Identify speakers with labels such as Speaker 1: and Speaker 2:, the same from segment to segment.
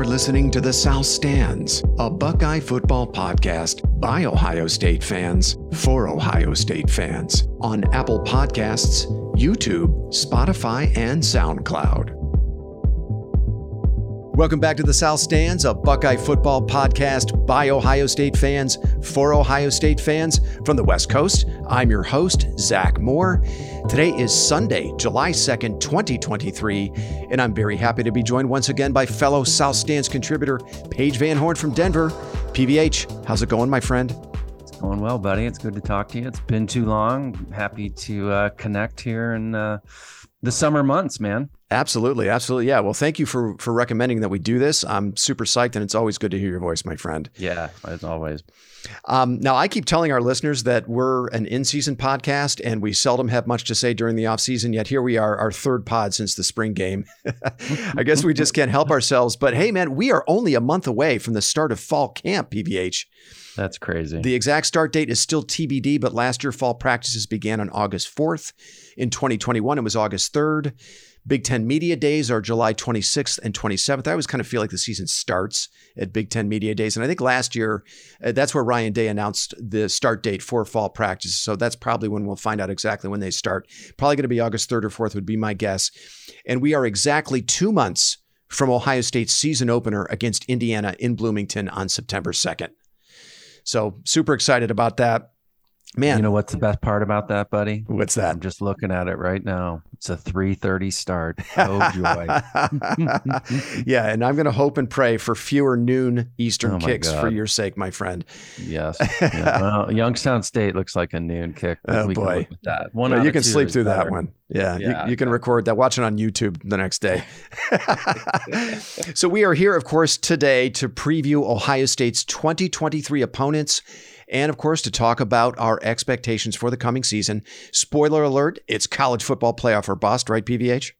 Speaker 1: You're listening to The South Stands, a Buckeye football podcast by Ohio State fans for Ohio State fans on Apple Podcasts, YouTube, Spotify, and SoundCloud. Welcome back to the South Stands, a Buckeye football podcast by Ohio State fans for Ohio State fans from the West Coast. I'm your host, Zach Moore. Today is Sunday, July 2nd, 2023, and I'm very happy to be joined once again by fellow South Stands contributor, Paige Van Horn from Denver. PVH, how's it going, my friend?
Speaker 2: It's going well, buddy. It's good to talk to you. It's been too long. Happy to uh, connect here and uh, the summer months, man.
Speaker 1: Absolutely, absolutely. Yeah. Well, thank you for for recommending that we do this. I'm super psyched, and it's always good to hear your voice, my friend.
Speaker 2: Yeah, as always.
Speaker 1: Um, now, I keep telling our listeners that we're an in-season podcast, and we seldom have much to say during the off-season. Yet here we are, our third pod since the spring game. I guess we just can't help ourselves. But hey, man, we are only a month away from the start of fall camp. PVH.
Speaker 2: That's crazy.
Speaker 1: The exact start date is still TBD, but last year fall practices began on August 4th. In 2021, it was August 3rd. Big Ten Media Days are July 26th and 27th. I always kind of feel like the season starts at Big Ten Media Days. And I think last year, uh, that's where Ryan Day announced the start date for fall practice. So that's probably when we'll find out exactly when they start. Probably going to be August 3rd or 4th, would be my guess. And we are exactly two months from Ohio State's season opener against Indiana in Bloomington on September 2nd. So super excited about that. Man,
Speaker 2: you know what's the best part about that, buddy?
Speaker 1: What's that?
Speaker 2: I'm just looking at it right now. It's a 3:30 start. Oh joy!
Speaker 1: yeah, and I'm going to hope and pray for fewer noon Eastern oh kicks God. for your sake, my friend.
Speaker 2: Yes. yeah. Well, Youngstown State looks like a noon kick.
Speaker 1: Oh boy,
Speaker 2: that
Speaker 1: one. Well, you can sleep through better. that one. Yeah, yeah. You, you, can record that. Watch it on YouTube the next day. so we are here, of course, today to preview Ohio State's 2023 opponents and of course to talk about our expectations for the coming season. Spoiler alert, it's college football playoff or bust, right, PVH?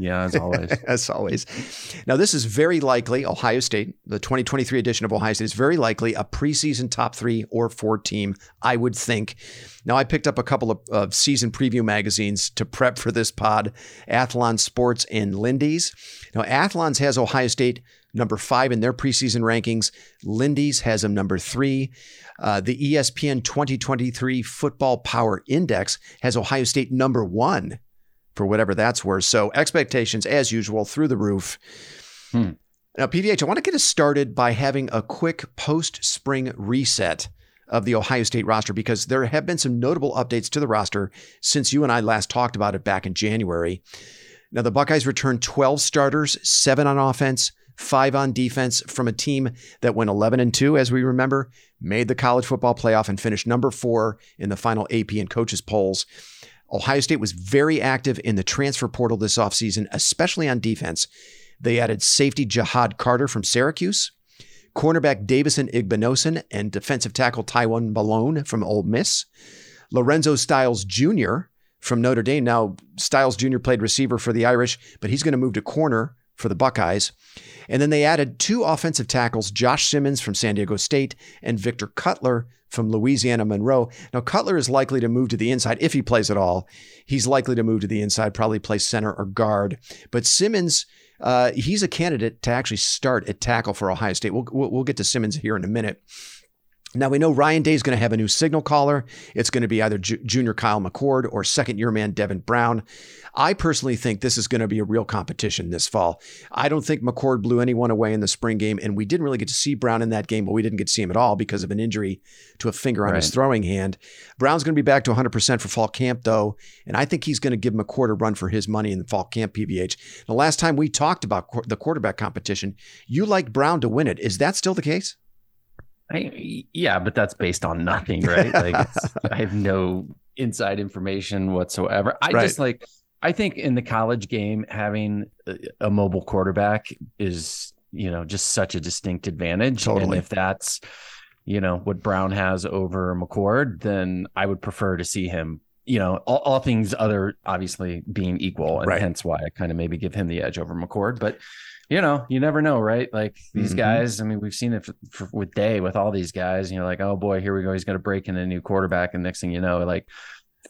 Speaker 2: Yeah, as always.
Speaker 1: as always. Now, this is very likely Ohio State, the 2023 edition of Ohio State is very likely a preseason top three or four team, I would think. Now, I picked up a couple of, of season preview magazines to prep for this pod Athlon Sports and Lindy's. Now, Athlon's has Ohio State number five in their preseason rankings. Lindy's has them number three. Uh, the ESPN 2023 Football Power Index has Ohio State number one for whatever that's worth. So expectations, as usual, through the roof. Hmm. Now, PVH, I want to get us started by having a quick post spring reset of the Ohio State roster because there have been some notable updates to the roster since you and I last talked about it back in January. Now, the Buckeyes returned 12 starters, seven on offense, five on defense from a team that went 11 and 2, as we remember, made the college football playoff and finished number four in the final AP and coaches polls. Ohio State was very active in the transfer portal this offseason, especially on defense. They added safety Ja'Had Carter from Syracuse, cornerback Davison Igbinosun, and defensive tackle Tywone Malone from Ole Miss. Lorenzo Styles Jr. from Notre Dame. Now, Styles Jr. played receiver for the Irish, but he's going to move to corner for the Buckeyes. And then they added two offensive tackles, Josh Simmons from San Diego State and Victor Cutler from Louisiana Monroe. Now, Cutler is likely to move to the inside if he plays at all. He's likely to move to the inside, probably play center or guard. But Simmons, uh, he's a candidate to actually start at tackle for Ohio State. We'll, we'll get to Simmons here in a minute. Now we know Ryan Day is going to have a new signal caller. It's going to be either J- junior Kyle McCord or second year man Devin Brown. I personally think this is going to be a real competition this fall. I don't think McCord blew anyone away in the spring game, and we didn't really get to see Brown in that game, but we didn't get to see him at all because of an injury to a finger on right. his throwing hand. Brown's going to be back to 100% for fall camp, though, and I think he's going to give McCord a run for his money in the fall camp PVH. The last time we talked about the quarterback competition, you liked Brown to win it. Is that still the case?
Speaker 2: I, yeah, but that's based on nothing, right? Like I have no inside information whatsoever. I right. just like I think in the college game having a mobile quarterback is, you know, just such a distinct advantage. Totally. And if that's, you know, what Brown has over McCord, then I would prefer to see him, you know, all, all things other obviously being equal, and right. hence why I kind of maybe give him the edge over McCord. But you know, you never know, right? Like these mm-hmm. guys. I mean, we've seen it for, for, with Day with all these guys. And You know, like oh boy, here we go. He's going to break in a new quarterback, and next thing you know, like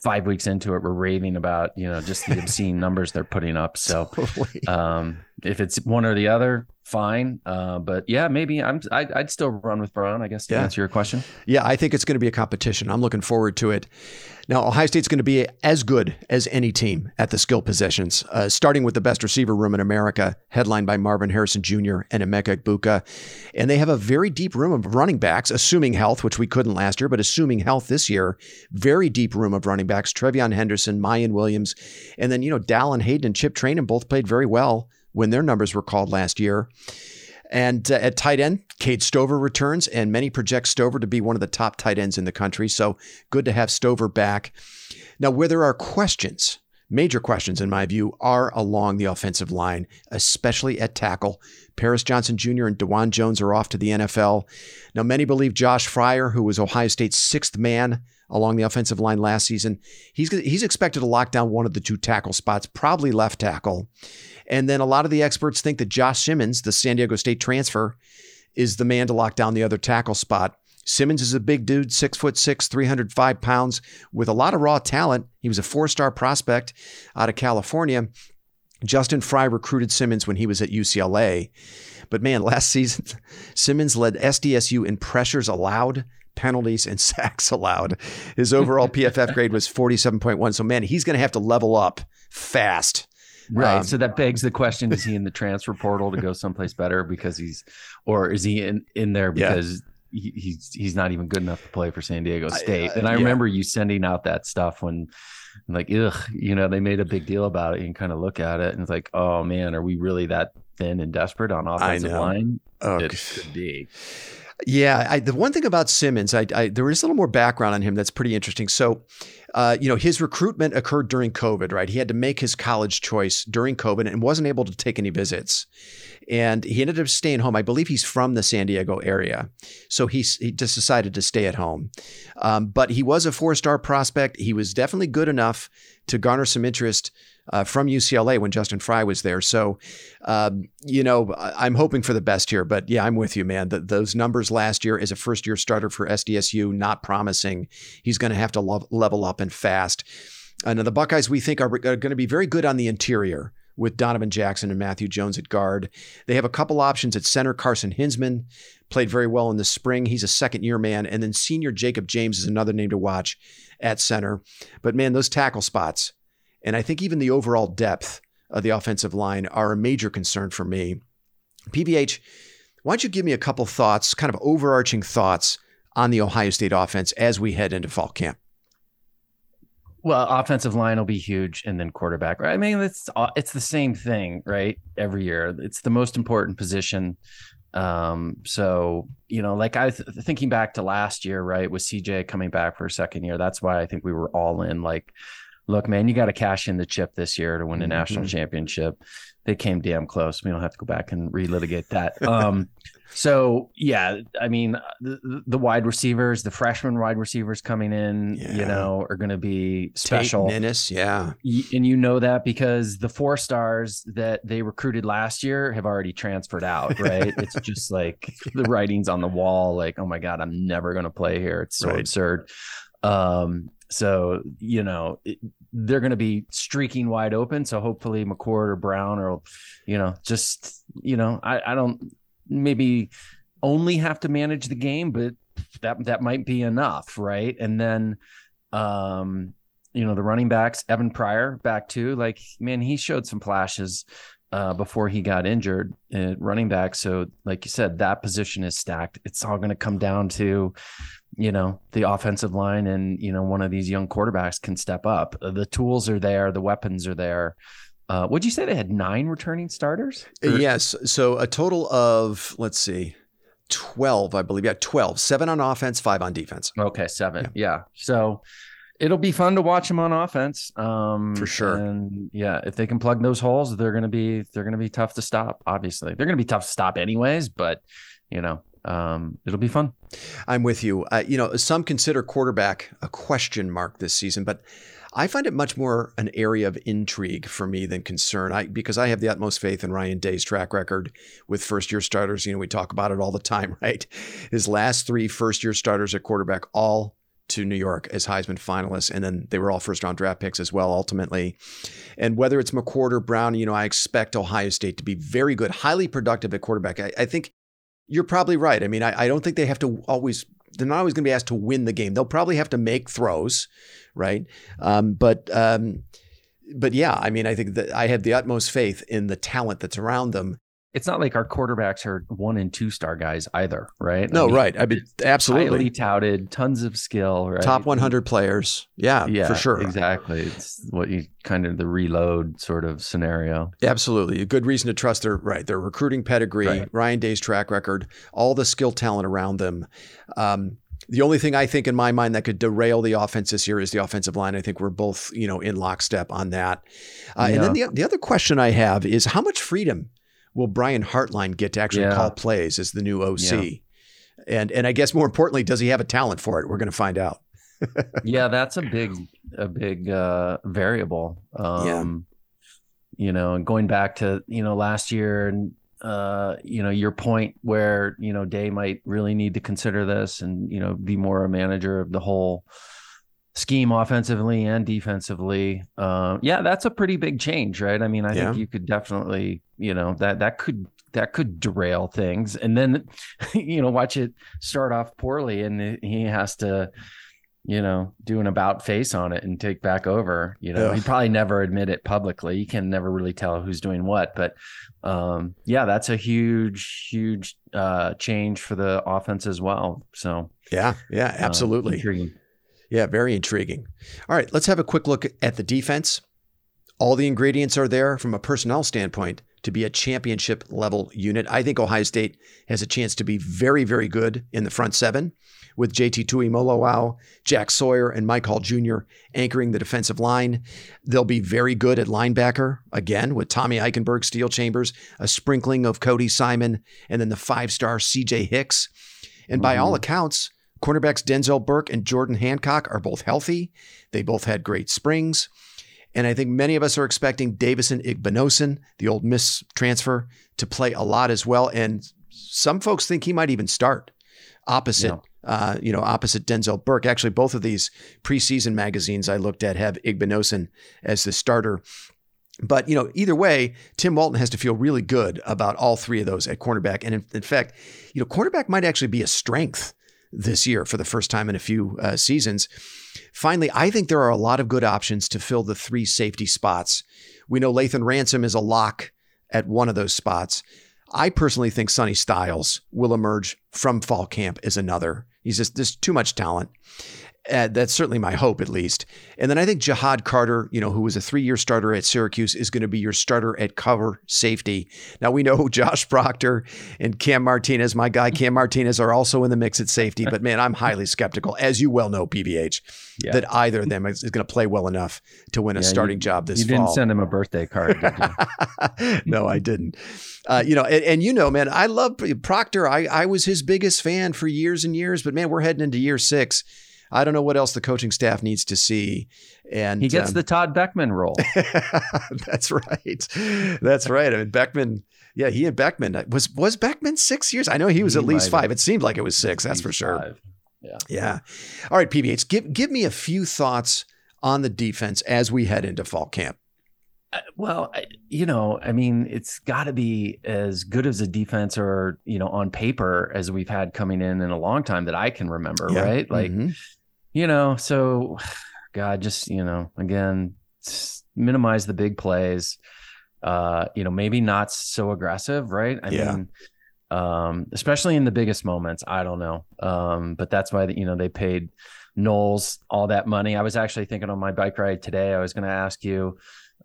Speaker 2: five weeks into it, we're raving about you know just the obscene numbers they're putting up. So, um, if it's one or the other, fine. Uh, but yeah, maybe I'm. I'd, I'd, still run with Brown. I guess to yeah. answer your question.
Speaker 1: Yeah, I think it's going to be a competition. I'm looking forward to it. Now, Ohio State's going to be as good as any team at the skill positions, uh, starting with the best receiver room in America, headlined by Marvin Harrison Jr. and Emeka Egbuka. And they have a very deep room of running backs, assuming health, which we couldn't last year, but assuming health this year, very deep room of running backs. Trevion Henderson, Miyan Williams, and then, you know, Dallan Hayden and Chip Trayanum both played very well when their numbers were called last year. And uh, at tight end, Cade Stover returns, and many project Stover to be one of the top tight ends in the country. So good to have Stover back. Now, where there are questions, major questions in my view, are along the offensive line, especially at tackle. Paris Johnson Jr. and Dawand Jones are off to the NFL. Now, many believe Josh Fryar, who was Ohio State's sixth man along the offensive line last season, he's, he's expected to lock down one of the two tackle spots, probably left tackle. And then a lot of the experts think that Josh Simmons, the San Diego State transfer, is the man to lock down the other tackle spot. Simmons is a big dude, six foot six, 305 pounds, with a lot of raw talent. He was a four star prospect out of California. Justin Frye recruited Simmons when he was at UCLA. But man, last season, Simmons led SDSU in pressures allowed, penalties, and sacks allowed. His overall PFF grade was 47.1. So, man, he's going to have to level up fast
Speaker 2: Right. Um, so that begs the question: Is he in the transfer portal to go someplace better because he's, or is he in in there because yeah. he, he's he's not even good enough to play for San Diego State? I, uh, and I yeah. remember you sending out that stuff when, like, ugh, you know, they made a big deal about it. You can kind of look at it and it's like, oh man, are we really that thin and desperate on offensive line?
Speaker 1: Oh, it could be. Yeah, I, the one thing about Simmons, I, I, there is a little more background on him that's pretty interesting. So, uh, you know, his recruitment occurred during COVID, right? He had to make his college choice during COVID and wasn't able to take any visits. And he ended up staying home. I believe he's from the San Diego area. So he, he just decided to stay at home. Um, but he was a four star prospect. He was definitely good enough to garner some interest uh, from UCLA when Justin Frye was there. So, um, you know, I'm hoping for the best here. But yeah, I'm with you, man. The, those numbers last year as a first year starter for SDSU, not promising. He's going to have to lo- level up and fast. And the Buckeyes, we think, are, are going to be very good on the interior with Donovan Jackson and Matthew Jones at guard. They have a couple options at center. Carson Hinzman played very well in the spring. He's a second year man. And then senior Jacob James is another name to watch at center. But man, those tackle spots, and I think even the overall depth of the offensive line are a major concern for me. PVH, why don't you give me a couple thoughts, kind of overarching thoughts on the Ohio State offense as we head into fall camp?
Speaker 2: Well, offensive line will be huge, and then quarterback. Right? I mean, it's it's the same thing, right? Every year, it's the most important position. Um, so you know, like I th- thinking back to last year, right, with CJ coming back for a second year. That's why I think we were all in. Like, look, man, you got to cash in the chip this year to win a mm-hmm. national championship. They came damn close. We don't have to go back and relitigate that. Um, so yeah, I mean, the, the, wide receivers, the freshman wide receivers coming in, yeah. you know, are going to be special.
Speaker 1: Tate Ninnis, yeah,
Speaker 2: and you know that because the four stars that they recruited last year have already transferred out. Right? it's just like the writings on the wall. Like, oh my god, I'm never going to play here. It's so right. absurd. Um, so, you know, it, they're going to be streaking wide open. So hopefully McCord or Brown or, you know, just, you know, I, I don't maybe only have to manage the game, but that, that might be enough. Right. And then, um, you know, the running backs, Evan Pryor back too, like, man, he showed some flashes uh, before he got injured at running back. So, like you said, that position is stacked. It's all going to come down to you know the offensive line and you know one of these young quarterbacks can step up. The tools are there the weapons are there. Uh, would you say they had nine returning starters?
Speaker 1: Or- yes. So a total of let's see 12 i believe. Yeah 12 seven on offense five on defense.
Speaker 2: Okay seven. Yeah, yeah. so it'll be fun to watch them on offense. Um,
Speaker 1: for sure.
Speaker 2: and yeah if they can plug those holes they're going to be they're going to be tough to stop obviously. They're going to be tough to stop anyways but you know um, it'll be fun.
Speaker 1: I'm with you. Uh, you know, some consider quarterback a question mark this season, but I find it much more an area of intrigue for me than concern. I because I have the utmost faith in Ryan Day's track record with first year starters. You know, we talk about it all the time, right? His last three first year starters at quarterback all to New York as Heisman finalists, and then they were all first round draft picks as well, ultimately. And whether it's McCord or Brown, you know, I expect Ohio State to be very good, highly productive at quarterback. I, I think you're probably right. I mean, I, I don't think they have to always, they're not always going to be asked to win the game. They'll probably have to make throws, right? Um, but, um, but yeah, I mean, I think that I have the utmost faith in the talent that's around them
Speaker 2: it's not like our quarterbacks are one and two star guys either, right?
Speaker 1: No, I mean, right. I mean, absolutely.
Speaker 2: Highly touted, tons of skill, right?
Speaker 1: Top 100 players. Yeah, yeah, for sure.
Speaker 2: Exactly. It's what you kind of the reload sort of scenario.
Speaker 1: Absolutely. A good reason to trust their, right, their recruiting pedigree, right. Ryan Day's track record, all the skill talent around them. Um, the only thing I think in my mind that could derail the offense this year is the offensive line. I think we're both, you know, in lockstep on that. Uh, yeah. And then the, the other question I have is how much freedom will Brian Hartline get to actually yeah. call plays as the new OC? Yeah. And and I guess more importantly, does he have a talent for it? We're going to find out.
Speaker 2: yeah, that's a big a big uh, variable. Um, yeah. You know, and going back to you know last year and uh, you know your point where you know Day might really need to consider this and you know be more a manager of the whole scheme offensively and defensively. Uh, yeah, that's a pretty big change, right? I mean, I yeah. think you could definitely, you know, that that could that could derail things, and then you know, watch it start off poorly, and he has to. You know, do an about face on it and take back over. You know, he probably never admit it publicly. You can never really tell who's doing what, but um, yeah, that's a huge, huge uh, change for the offense as well. So
Speaker 1: yeah, yeah, uh, absolutely. Uh, yeah, very intriguing. All right, let's have a quick look at the defense. All the ingredients are there from a personnel standpoint to be a championship level unit. I think Ohio State has a chance to be very, very good in the front seven with JT Tuimoloau, Jack Sawyer, and Mike Hall Jr. anchoring the defensive line. They'll be very good at linebacker, again, with Tommy Eichenberg, Steele Chambers, a sprinkling of Cody Simon, and then the five star CJ Hicks. And by mm-hmm. all accounts, Cornerbacks Denzel Burke and Jordan Hancock are both healthy. They both had great springs. And I think many of us are expecting Davison Igbinosun, the Ole Miss transfer, to play a lot as well. And some folks think he might even start opposite, uh, you know, opposite Denzel Burke. Actually, both of these preseason magazines I looked at have Igbinosun as the starter. But you know, either way, Tim Walton has to feel really good about all three of those at cornerback. And in, in fact, you know, cornerback might actually be a strength this year for the first time in a few uh, seasons. Finally, I think there are a lot of good options to fill the three safety spots. We know Lathan Ransom is a lock at one of those spots. I personally think Sonny Styles will emerge from fall camp as another. He's just there's too much talent. Uh, that's certainly my hope, at least. And then I think Ja'Had Carter, you know, who was a three-year starter at Syracuse, is going to be your starter at cover safety. Now we know Josh Proctor and Cam Martinez, my guy Cam Martinez, are also in the mix at safety. But man, I'm highly skeptical, as you well know, PVH, yeah. that either of them is, is going to play well enough to win a starting
Speaker 2: you,
Speaker 1: job this
Speaker 2: you
Speaker 1: fall.
Speaker 2: You didn't send him a birthday card,
Speaker 1: no, I didn't. Uh, you know, and, and, you know, man, I love Proctor. I, I was his biggest fan for years and years, but man, we're heading into year six I don't know what else the coaching staff needs to see. And
Speaker 2: he gets um, the Todd Beckman role.
Speaker 1: that's right. That's right. I mean, Beckman. Yeah, he and Beckman uh, was was Beckman six years. I know he was he at least five. It seemed like it was six. That's for sure. Five. Yeah. Yeah. All right, PVH. Give give me a few thoughts on the defense as we head into fall camp.
Speaker 2: Uh, well, you know, I mean, it's got to be as good as a defense or, you know, on paper as we've had coming in in a long time that I can remember, yeah. right? Like, mm-hmm you know, so God, just, you know, again, minimize the big plays. Uh, you know, maybe not so aggressive, right? I yeah. mean, um, especially in the biggest moments. I don't know. Um, but that's why, you know, they paid Knowles all that money. I was actually thinking on my bike ride today, I was going to ask you,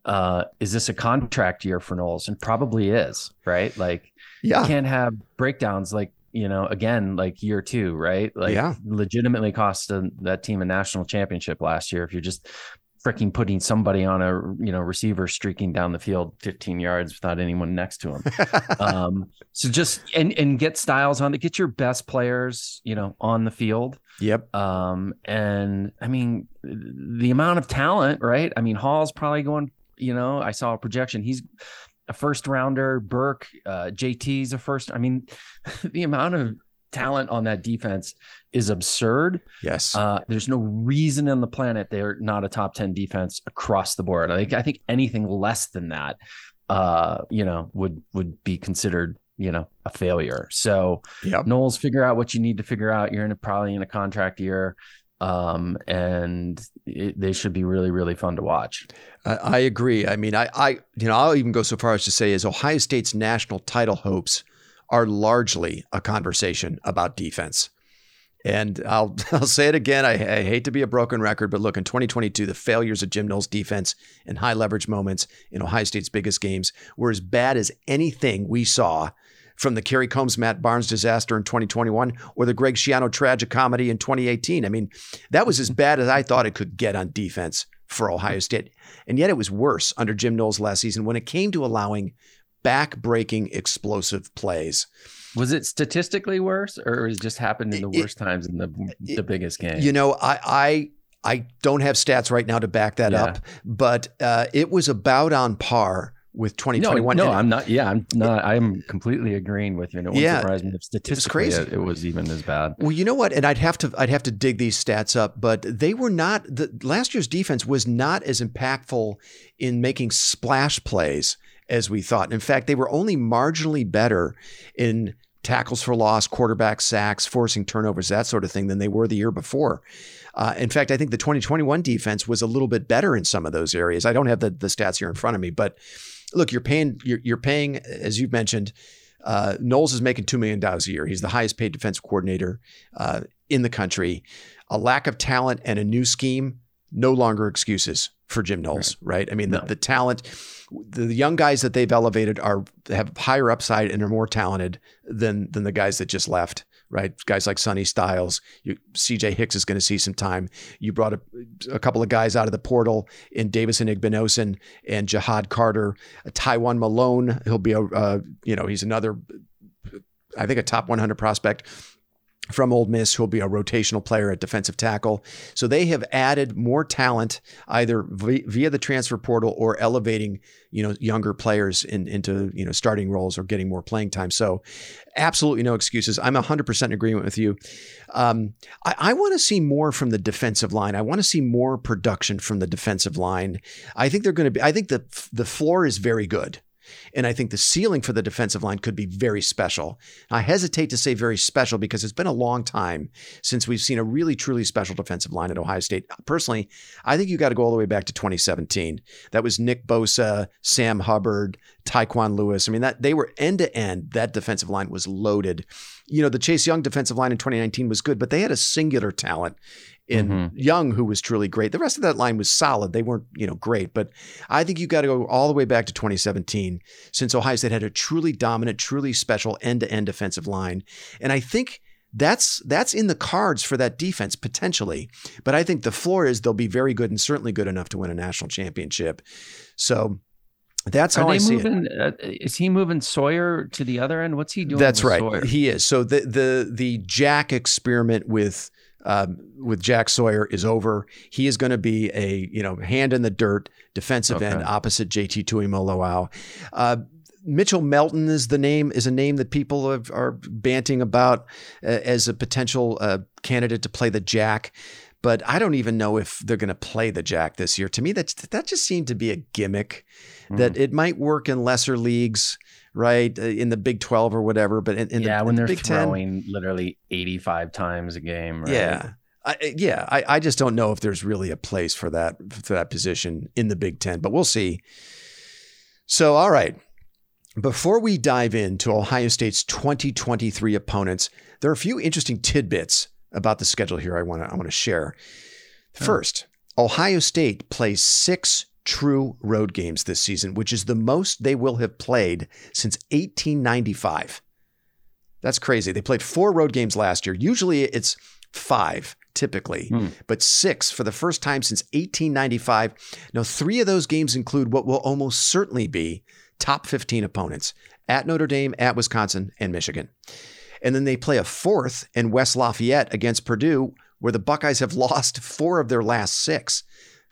Speaker 2: uh, is this a contract year for Knowles? And probably is, right? Like, yeah. you can't have breakdowns like you know, again, like year two, right? Like, yeah. legitimately cost a, that team a national championship last year. If you're just freaking putting somebody on a you know receiver streaking down the field 15 yards without anyone next to him. um, so just and and get styles on it, get your best players, you know, on the field.
Speaker 1: Yep.
Speaker 2: Um, and I mean the amount of talent, right? I mean, Hall's probably going. You know, I saw a projection. He's a first rounder. Burke, uh, JT's a first. I mean, the amount of talent on that defense is absurd.
Speaker 1: Yes.
Speaker 2: Uh, there's no reason on the planet they're not a top 10 defense across the board. I think I think anything less than that uh, you know, would would be considered, you know, a failure. So
Speaker 1: yep.
Speaker 2: Knowles, figure out what you need to figure out. You're in a, probably in a contract year. Um, and it, they should be really, really fun to watch.
Speaker 1: I, I agree. I mean, I, I, you know, I'll even go so far as to say is Ohio State's national title hopes are largely a conversation about defense. And I'll I'll say it again. I, I, hate to be a broken record, but look, in 2022, the failures of Jim Knowles' defense in high leverage moments in Ohio State's biggest games were as bad as anything we saw from the Kerry Coombs Matt Barnes disaster in 2021 or the Greg Schiano tragic comedy in 2018. I mean, that was as bad as I thought it could get on defense for Ohio State. And yet it was worse under Jim Knowles last season when it came to allowing back breaking explosive plays.
Speaker 2: Was it statistically worse, or it just happened in the worst it, times in the the biggest game?
Speaker 1: You know, I I I don't have stats right now to back that yeah. up, but uh, it was about on par with 2021.
Speaker 2: No, no I'm not. Yeah, I'm not. I'm completely agreeing with you. No one yeah, surprised me if statistically it, it, was even as bad.
Speaker 1: Well, you know what? And I'd have to I'd have to dig these stats up, but they were not. The last year's defense was not as impactful in making splash plays as we thought. In fact, they were only marginally better in tackles for loss, quarterback sacks, forcing turnovers, that sort of thing than they were the year before. Uh, in fact, I think the 2021 defense was a little bit better in some of those areas. I don't have the, the stats here in front of me, but look, you're paying you're, you're paying as you've mentioned. Uh, Knowles is making two million dollars a year. He's the highest paid defensive coordinator uh, in the country. A lack of talent and a new scheme no longer excuses for Jim Knowles, right? right? I mean, no. the, the, talent, the young guys that they've elevated are have higher upside and are more talented than than the guys that just left, right? Guys like Sonny Styles, C.J. Hicks is going to see some time. You brought a, a, couple of guys out of the portal in Davison Igbinosun and Ja'Had Carter, Tywone Malone. He'll be a, uh, you know, he's another, I think, a top 100 prospect from Ole Miss, who'll be a rotational player at defensive tackle. So they have added more talent either via the transfer portal or elevating, you know, younger players in, into, you know, starting roles or getting more playing time. So absolutely no excuses. I'm 100% in agreement with you. Um, I, I want to see more from the defensive line. I want to see more production from the defensive line. I think they're going to be, I think the, the floor is very good. And I think the ceiling for the defensive line could be very special. I hesitate to say very special because it's been a long time since we've seen a really, truly special defensive line at Ohio State. Personally, I think you got to go all the way back to 2017. That was Nick Bosa, Sam Hubbard, Tyquan Lewis. I mean, that they were end to end. That defensive line was loaded. You know, the Chase Young defensive line in 2019 was good, but they had a singular talent in mm-hmm. Young, who was truly great. The rest of that line was solid. They weren't, you know, great, but I think you got to go all the way back to 2017 since Ohio State had a truly dominant, truly special end-to-end defensive line, and I think that's that's in the cards for that defense potentially. But I think the floor is they'll be very good and certainly good enough to win a national championship. So that's how I see
Speaker 2: moving, it. Uh, is he moving Sawyer to the other end? What's he doing?
Speaker 1: That's right.
Speaker 2: Sawyer?
Speaker 1: He is. So the the the Jack experiment with um, with Jack Sawyer is over. He is going to be a you know hand in the dirt defensive okay. end opposite JT Tuimoloau. Uh, Mitchell Melton is the name is a name that people have, are banting about uh, as a potential uh, candidate to play the Jack. But I don't even know if they're going to play the Jack this year. To me, that that just seemed to be a gimmick. Mm. That it might work in lesser leagues right? Uh, in the Big 12 or whatever. But in, in
Speaker 2: yeah,
Speaker 1: the,
Speaker 2: when
Speaker 1: in
Speaker 2: they're
Speaker 1: Big
Speaker 2: throwing
Speaker 1: 10,
Speaker 2: literally 85 times a game. Right?
Speaker 1: Yeah. I, yeah, I, I just don't know if there's really a place for that for that position in the Big Ten, but we'll see. So, all right. Before we dive into Ohio State's 2023 opponents, there are a few interesting tidbits about the schedule here I want to I want to share. First, Ohio State plays six true road games this season, which is the most they will have played since 1895. That's crazy. They played four road games last year. Usually it's five, typically, hmm. but six for the first time since 1895. Now, three of those games include what will almost certainly be top 15 opponents at Notre Dame, at Wisconsin, and Michigan. And then they play a fourth in West Lafayette against Purdue, where the Buckeyes have lost four of their last six.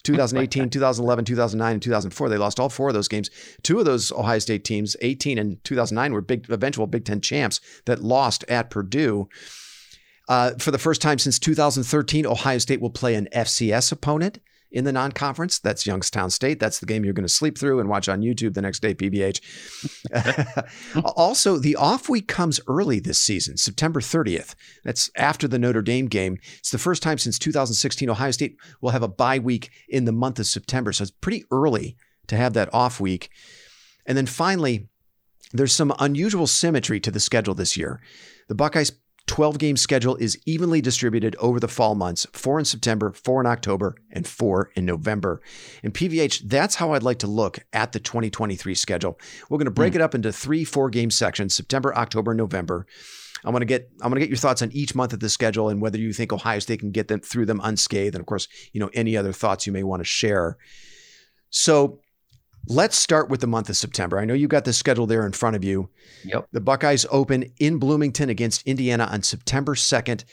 Speaker 1: 2018, 2011, 2009, and 2004. They lost all four of those games. Two of those Ohio State teams, 18 and 2009, were big eventual Big Ten champs that lost at Purdue. Uh, for the first time since 2013, Ohio State will play an FCS opponent in the non-conference. That's Youngstown State. That's the game you're going to sleep through and watch on YouTube the next day, PVH. also, the off week comes early this season, September 30th. That's after the Notre Dame game. It's the first time since 2016 Ohio State will have a bye week in the month of September. So it's pretty early to have that off week. And then finally, there's some unusual symmetry to the schedule this year. The Buckeyes 12 game schedule is evenly distributed over the fall months four in September, four in October, and four in November. And PVH, that's how I'd like to look at the 2023 schedule. We're going to break mm. it up into three four game sections September, October, November. I'm going to get I'm going to get your thoughts on each month of the schedule and whether you think Ohio State can get them through them unscathed and of course, you know, any other thoughts you may want to share. So, Let's start with the month of September. I know you got the schedule there in front of you.
Speaker 2: Yep.
Speaker 1: The Buckeyes open in Bloomington against Indiana on September 2nd.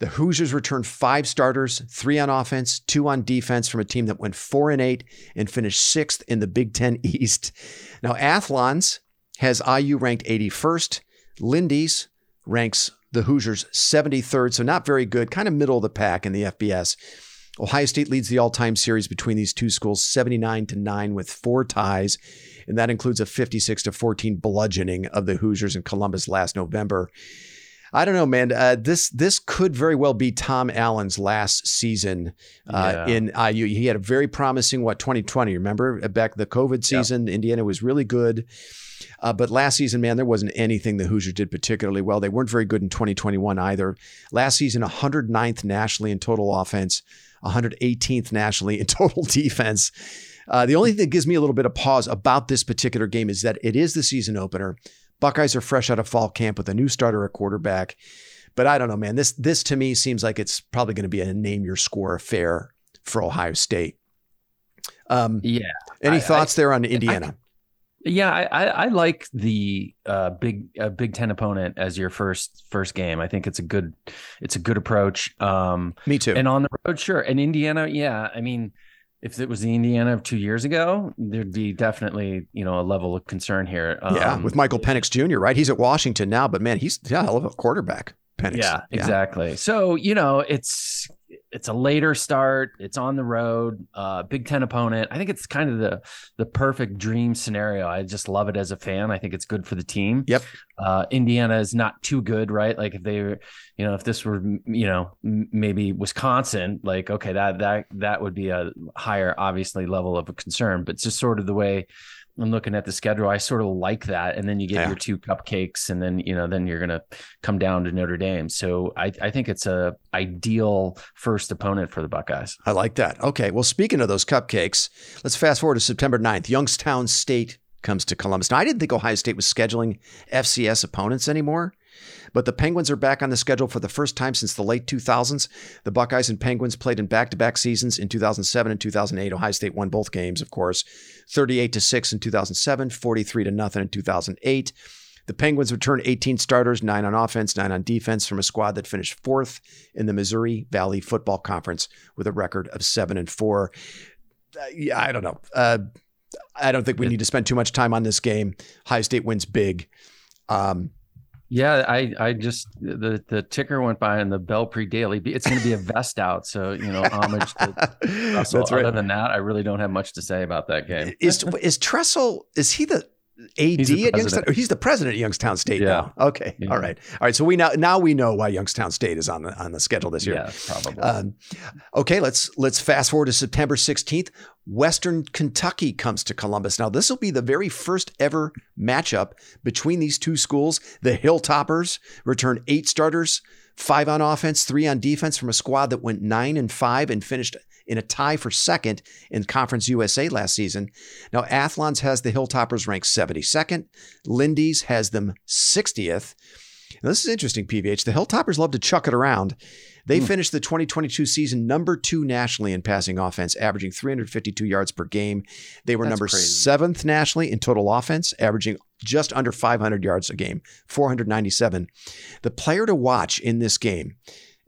Speaker 1: The Hoosiers return five starters, three on offense, two on defense from a team that went four and eight and finished sixth in the Big Ten East. Now, Athlons has IU ranked 81st. Lindy's ranks the Hoosiers 73rd, so not very good, kind of middle of the pack in the FBS. Ohio State leads the all-time series between these two schools 79 to 9 with four ties, and that includes a 56 to 14 bludgeoning of the Hoosiers in Columbus last November. I don't know, man. Uh, this this could very well be Tom Allen's last season uh, yeah. in IU. He had a very promising what 2020. Remember back the COVID season, yeah. Indiana was really good. Uh, but last season, man, there wasn't anything the Hoosiers did particularly well. They weren't very good in 2021 either. Last season, 109th nationally in total offense, 118th nationally in total defense. Uh, the only thing that gives me a little bit of pause about this particular game is that it is the season opener. Buckeyes are fresh out of fall camp with a new starter at quarterback. But I don't know, man. This this to me seems like it's probably going to be a name your score affair for Ohio State.
Speaker 2: Um, yeah.
Speaker 1: Any I, thoughts I, there on Indiana?
Speaker 2: Yeah, I, I, like the uh, big uh, Big Ten opponent as your first first game. I think it's a good it's a good approach. Um,
Speaker 1: Me too.
Speaker 2: And on the road, sure. And Indiana, yeah. I mean, if it was the Indiana of two years ago, there'd be definitely you know a level of concern here.
Speaker 1: Um, yeah, with Michael Penix Jr. Right, he's at Washington now, but man, he's yeah, hell of a quarterback. Penix.
Speaker 2: Yeah, yeah, exactly. So you know, it's it's a later start. It's on the road. Uh, Big Ten opponent. I think it's kind of the the perfect dream scenario. I just love it as a fan. I think it's good for the team.
Speaker 1: Yep.
Speaker 2: Uh, Indiana is not too good, right? Like if they were, you know, if this were, you know, maybe Wisconsin, like okay, that that that would be a higher, obviously, level of a concern. But just sort of the way and looking at the schedule, I sort of like that. And then you get yeah. your two cupcakes, and then you know, then you're gonna come down to Notre Dame. So I, I think it's a ideal first opponent for the Buckeyes.
Speaker 1: I like that. Okay. Well, speaking of those cupcakes, let's fast forward to September 9th. Youngstown State comes to Columbus. Now, I didn't think Ohio State was scheduling FCS opponents anymore. But the Penguins are back on the schedule for the first time since the late 2000s. The Buckeyes and Penguins played in back-to-back seasons in 2007 and 2008. Ohio State won both games, of course, 38 to 6 in 2007, 43 to nothing in 2008. The Penguins returned 18 starters, 9 on offense, 9 on defense from a squad that finished 4th in the Missouri Valley Football Conference with a record of 7 and 4. Uh, yeah, I don't know. Uh, I don't think we need to spend too much time on this game. High State wins big. Um,
Speaker 2: yeah, I I just the the ticker went by in the Belpre Daily. It's going to be a vest out, so you know homage to Tressel. That's right. Other than that, I really don't have much to say about that game.
Speaker 1: Is is Tressel? Is he the AD he's at Youngstown. He's the president at Youngstown State yeah. now. Okay. Yeah. All right. All right. So we now now we know why Youngstown State is on the on the schedule this year.
Speaker 2: Yeah, probably. Um,
Speaker 1: okay. Let's let's fast forward to September 16th. Western Kentucky comes to Columbus. Now this will be the very first ever matchup between these two schools. The Hilltoppers return eight starters, five on offense, three on defense from a squad that went nine and five and finished in a tie for second in Conference USA last season. Now, Athlons has the Hilltoppers ranked 72nd, Lindy's has them 60th. Now, this is interesting, PVH. The Hilltoppers love to chuck it around. They mm. finished the 2022 season number two nationally in passing offense, averaging 352 yards per game. They were That's number crazy. seventh nationally in total offense, averaging just under 500 yards a game, 497. The player to watch in this game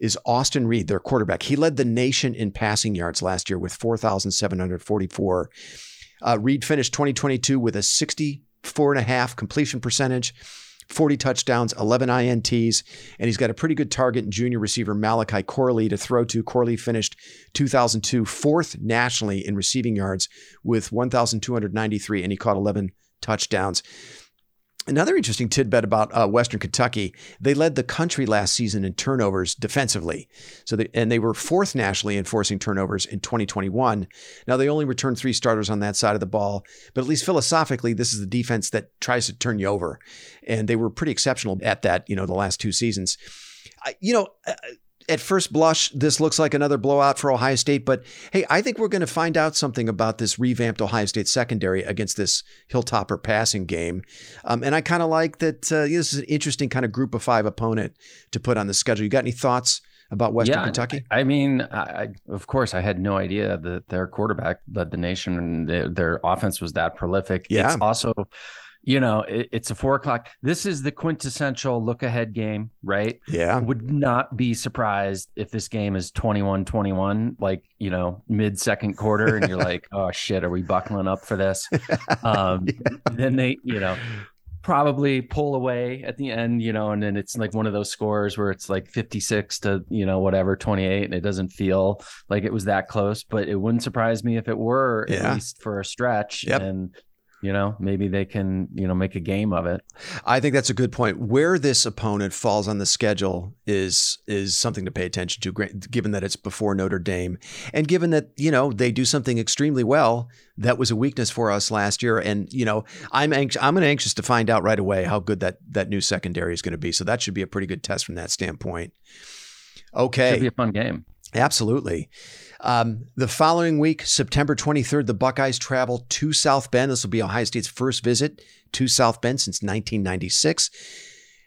Speaker 1: is Austin Reed, their quarterback. He led the nation in passing yards last year with 4,744. Uh, Reed finished 2022 with a 64 and a half completion percentage. 40 touchdowns, 11 INTs, and he's got a pretty good target in junior receiver Malachi Corley to throw to. Corley finished 2002 fourth nationally in receiving yards with 1,293, and he caught 11 touchdowns. Another interesting tidbit about uh, Western Kentucky: they led the country last season in turnovers defensively. So, they, and they were fourth nationally in forcing turnovers in 2021. Now they only returned three starters on that side of the ball, but at least philosophically, this is the defense that tries to turn you over, and they were pretty exceptional at that. You know, the last two seasons. I, you know, uh, at first blush, this looks like another blowout for Ohio State, but hey, I think we're going to find out something about this revamped Ohio State secondary against this Hilltopper passing game. Um, and I kind of like that uh, this is an interesting kind of group of five opponent to put on the schedule. You got any thoughts about Western yeah, Kentucky?
Speaker 2: I mean, I, of course, I had no idea that their quarterback led the nation and their, their offense was that prolific. Yeah. It's also you know, it, it's a four o'clock. This is the quintessential look ahead game, right?
Speaker 1: Yeah.
Speaker 2: Would not be surprised if this game is 21 21, like, you know, mid second quarter, and you're like, oh shit, are we buckling up for this? Um, then they, you know, probably pull away at the end, you know, and then it's like one of those scores where it's like 56 to, you know, whatever, 28, and it doesn't feel like it was that close, but it wouldn't surprise me if it were yeah. at least for a stretch.
Speaker 1: Yep.
Speaker 2: And you know maybe they can you know make a game of it.
Speaker 1: I think that's a good point. Where this opponent falls on the schedule is is something to pay attention to given that it's before notre dame and given that you know they do something extremely well that was a weakness for us last year. And you know i'm anxious i'm anxious to find out right away how good that that new secondary is going to be. So that should be a pretty good test from that standpoint. Okay.
Speaker 2: should be a fun game.
Speaker 1: Absolutely um, the following week, September 23rd, the Buckeyes travel to South Bend. This will be Ohio State's first visit to South Bend since 1996.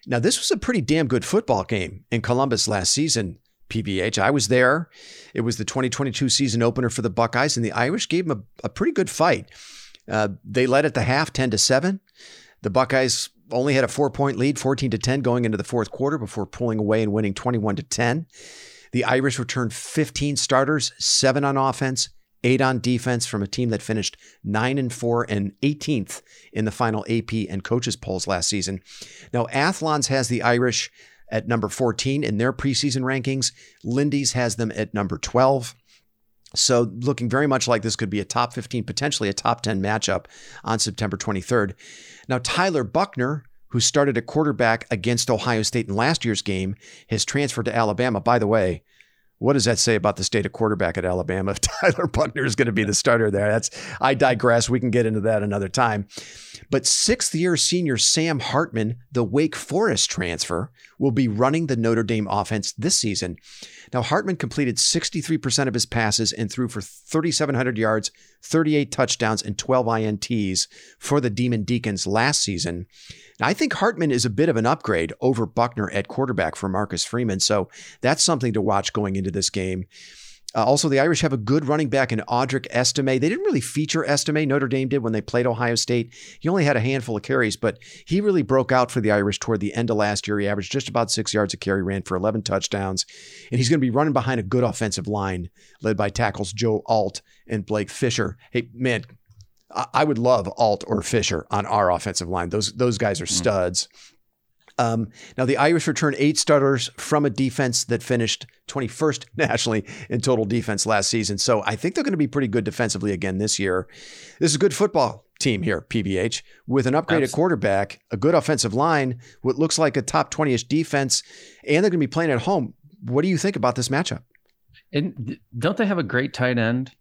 Speaker 1: Now, this was a pretty damn good football game in Columbus last season. PVH. I was there. It was the 2022 season opener for the Buckeyes, and the Irish gave them a, a pretty good fight. Uh, they led at the half 10 to 7. The Buckeyes only had a four point lead, 14 to 10, going into the fourth quarter before pulling away and winning 21 to 10. The Irish returned 15 starters, seven on offense, eight on defense from a team that finished nine and four and 18th in the final AP and coaches polls last season. Now, Athlons has the Irish at number 14 in their preseason rankings. Lindy's has them at number 12. So, looking very much like this could be a top 15, potentially a top 10 matchup on September 23rd. Now, Tyler Buchner, who started at quarterback against Ohio State in last year's game, has transferred to Alabama. By the way, what does that say about the state of quarterback at Alabama if Tyler Buchner is going to be the starter there? That's I digress. We can get into that another time. But sixth year senior Sam Hartman, the Wake Forest transfer, will be running the Notre Dame offense this season. Now, Hartman completed 63% of his passes and threw for 3,700 yards, 38 touchdowns, and 12 INTs for the Demon Deacons last season. Now, I think Hartman is a bit of an upgrade over Buchner at quarterback for Marcus Freeman. So that's something to watch going into this game. Uh, also, the Irish have a good running back in Audric Estime. They didn't really feature Estime. Notre Dame did when they played Ohio State. He only had a handful of carries, but he really broke out for the Irish toward the end of last year. He averaged just about six yards a carry, ran for 11 touchdowns, and he's going to be running behind a good offensive line led by tackles Joe Alt and Blake Fisher. Hey, man, I would love Alt or Fisher on our offensive line. Those those guys are mm. studs. Um, now, the Irish returned eight starters from a defense that finished 21st nationally in total defense last season. So I think they're going to be pretty good defensively again this year. This is a good football team here, PVH, with an upgraded Absolutely. quarterback, a good offensive line, what looks like a top 20 ish defense, and they're going to be playing at home. What do you think about this matchup?
Speaker 2: And don't they have a great tight end?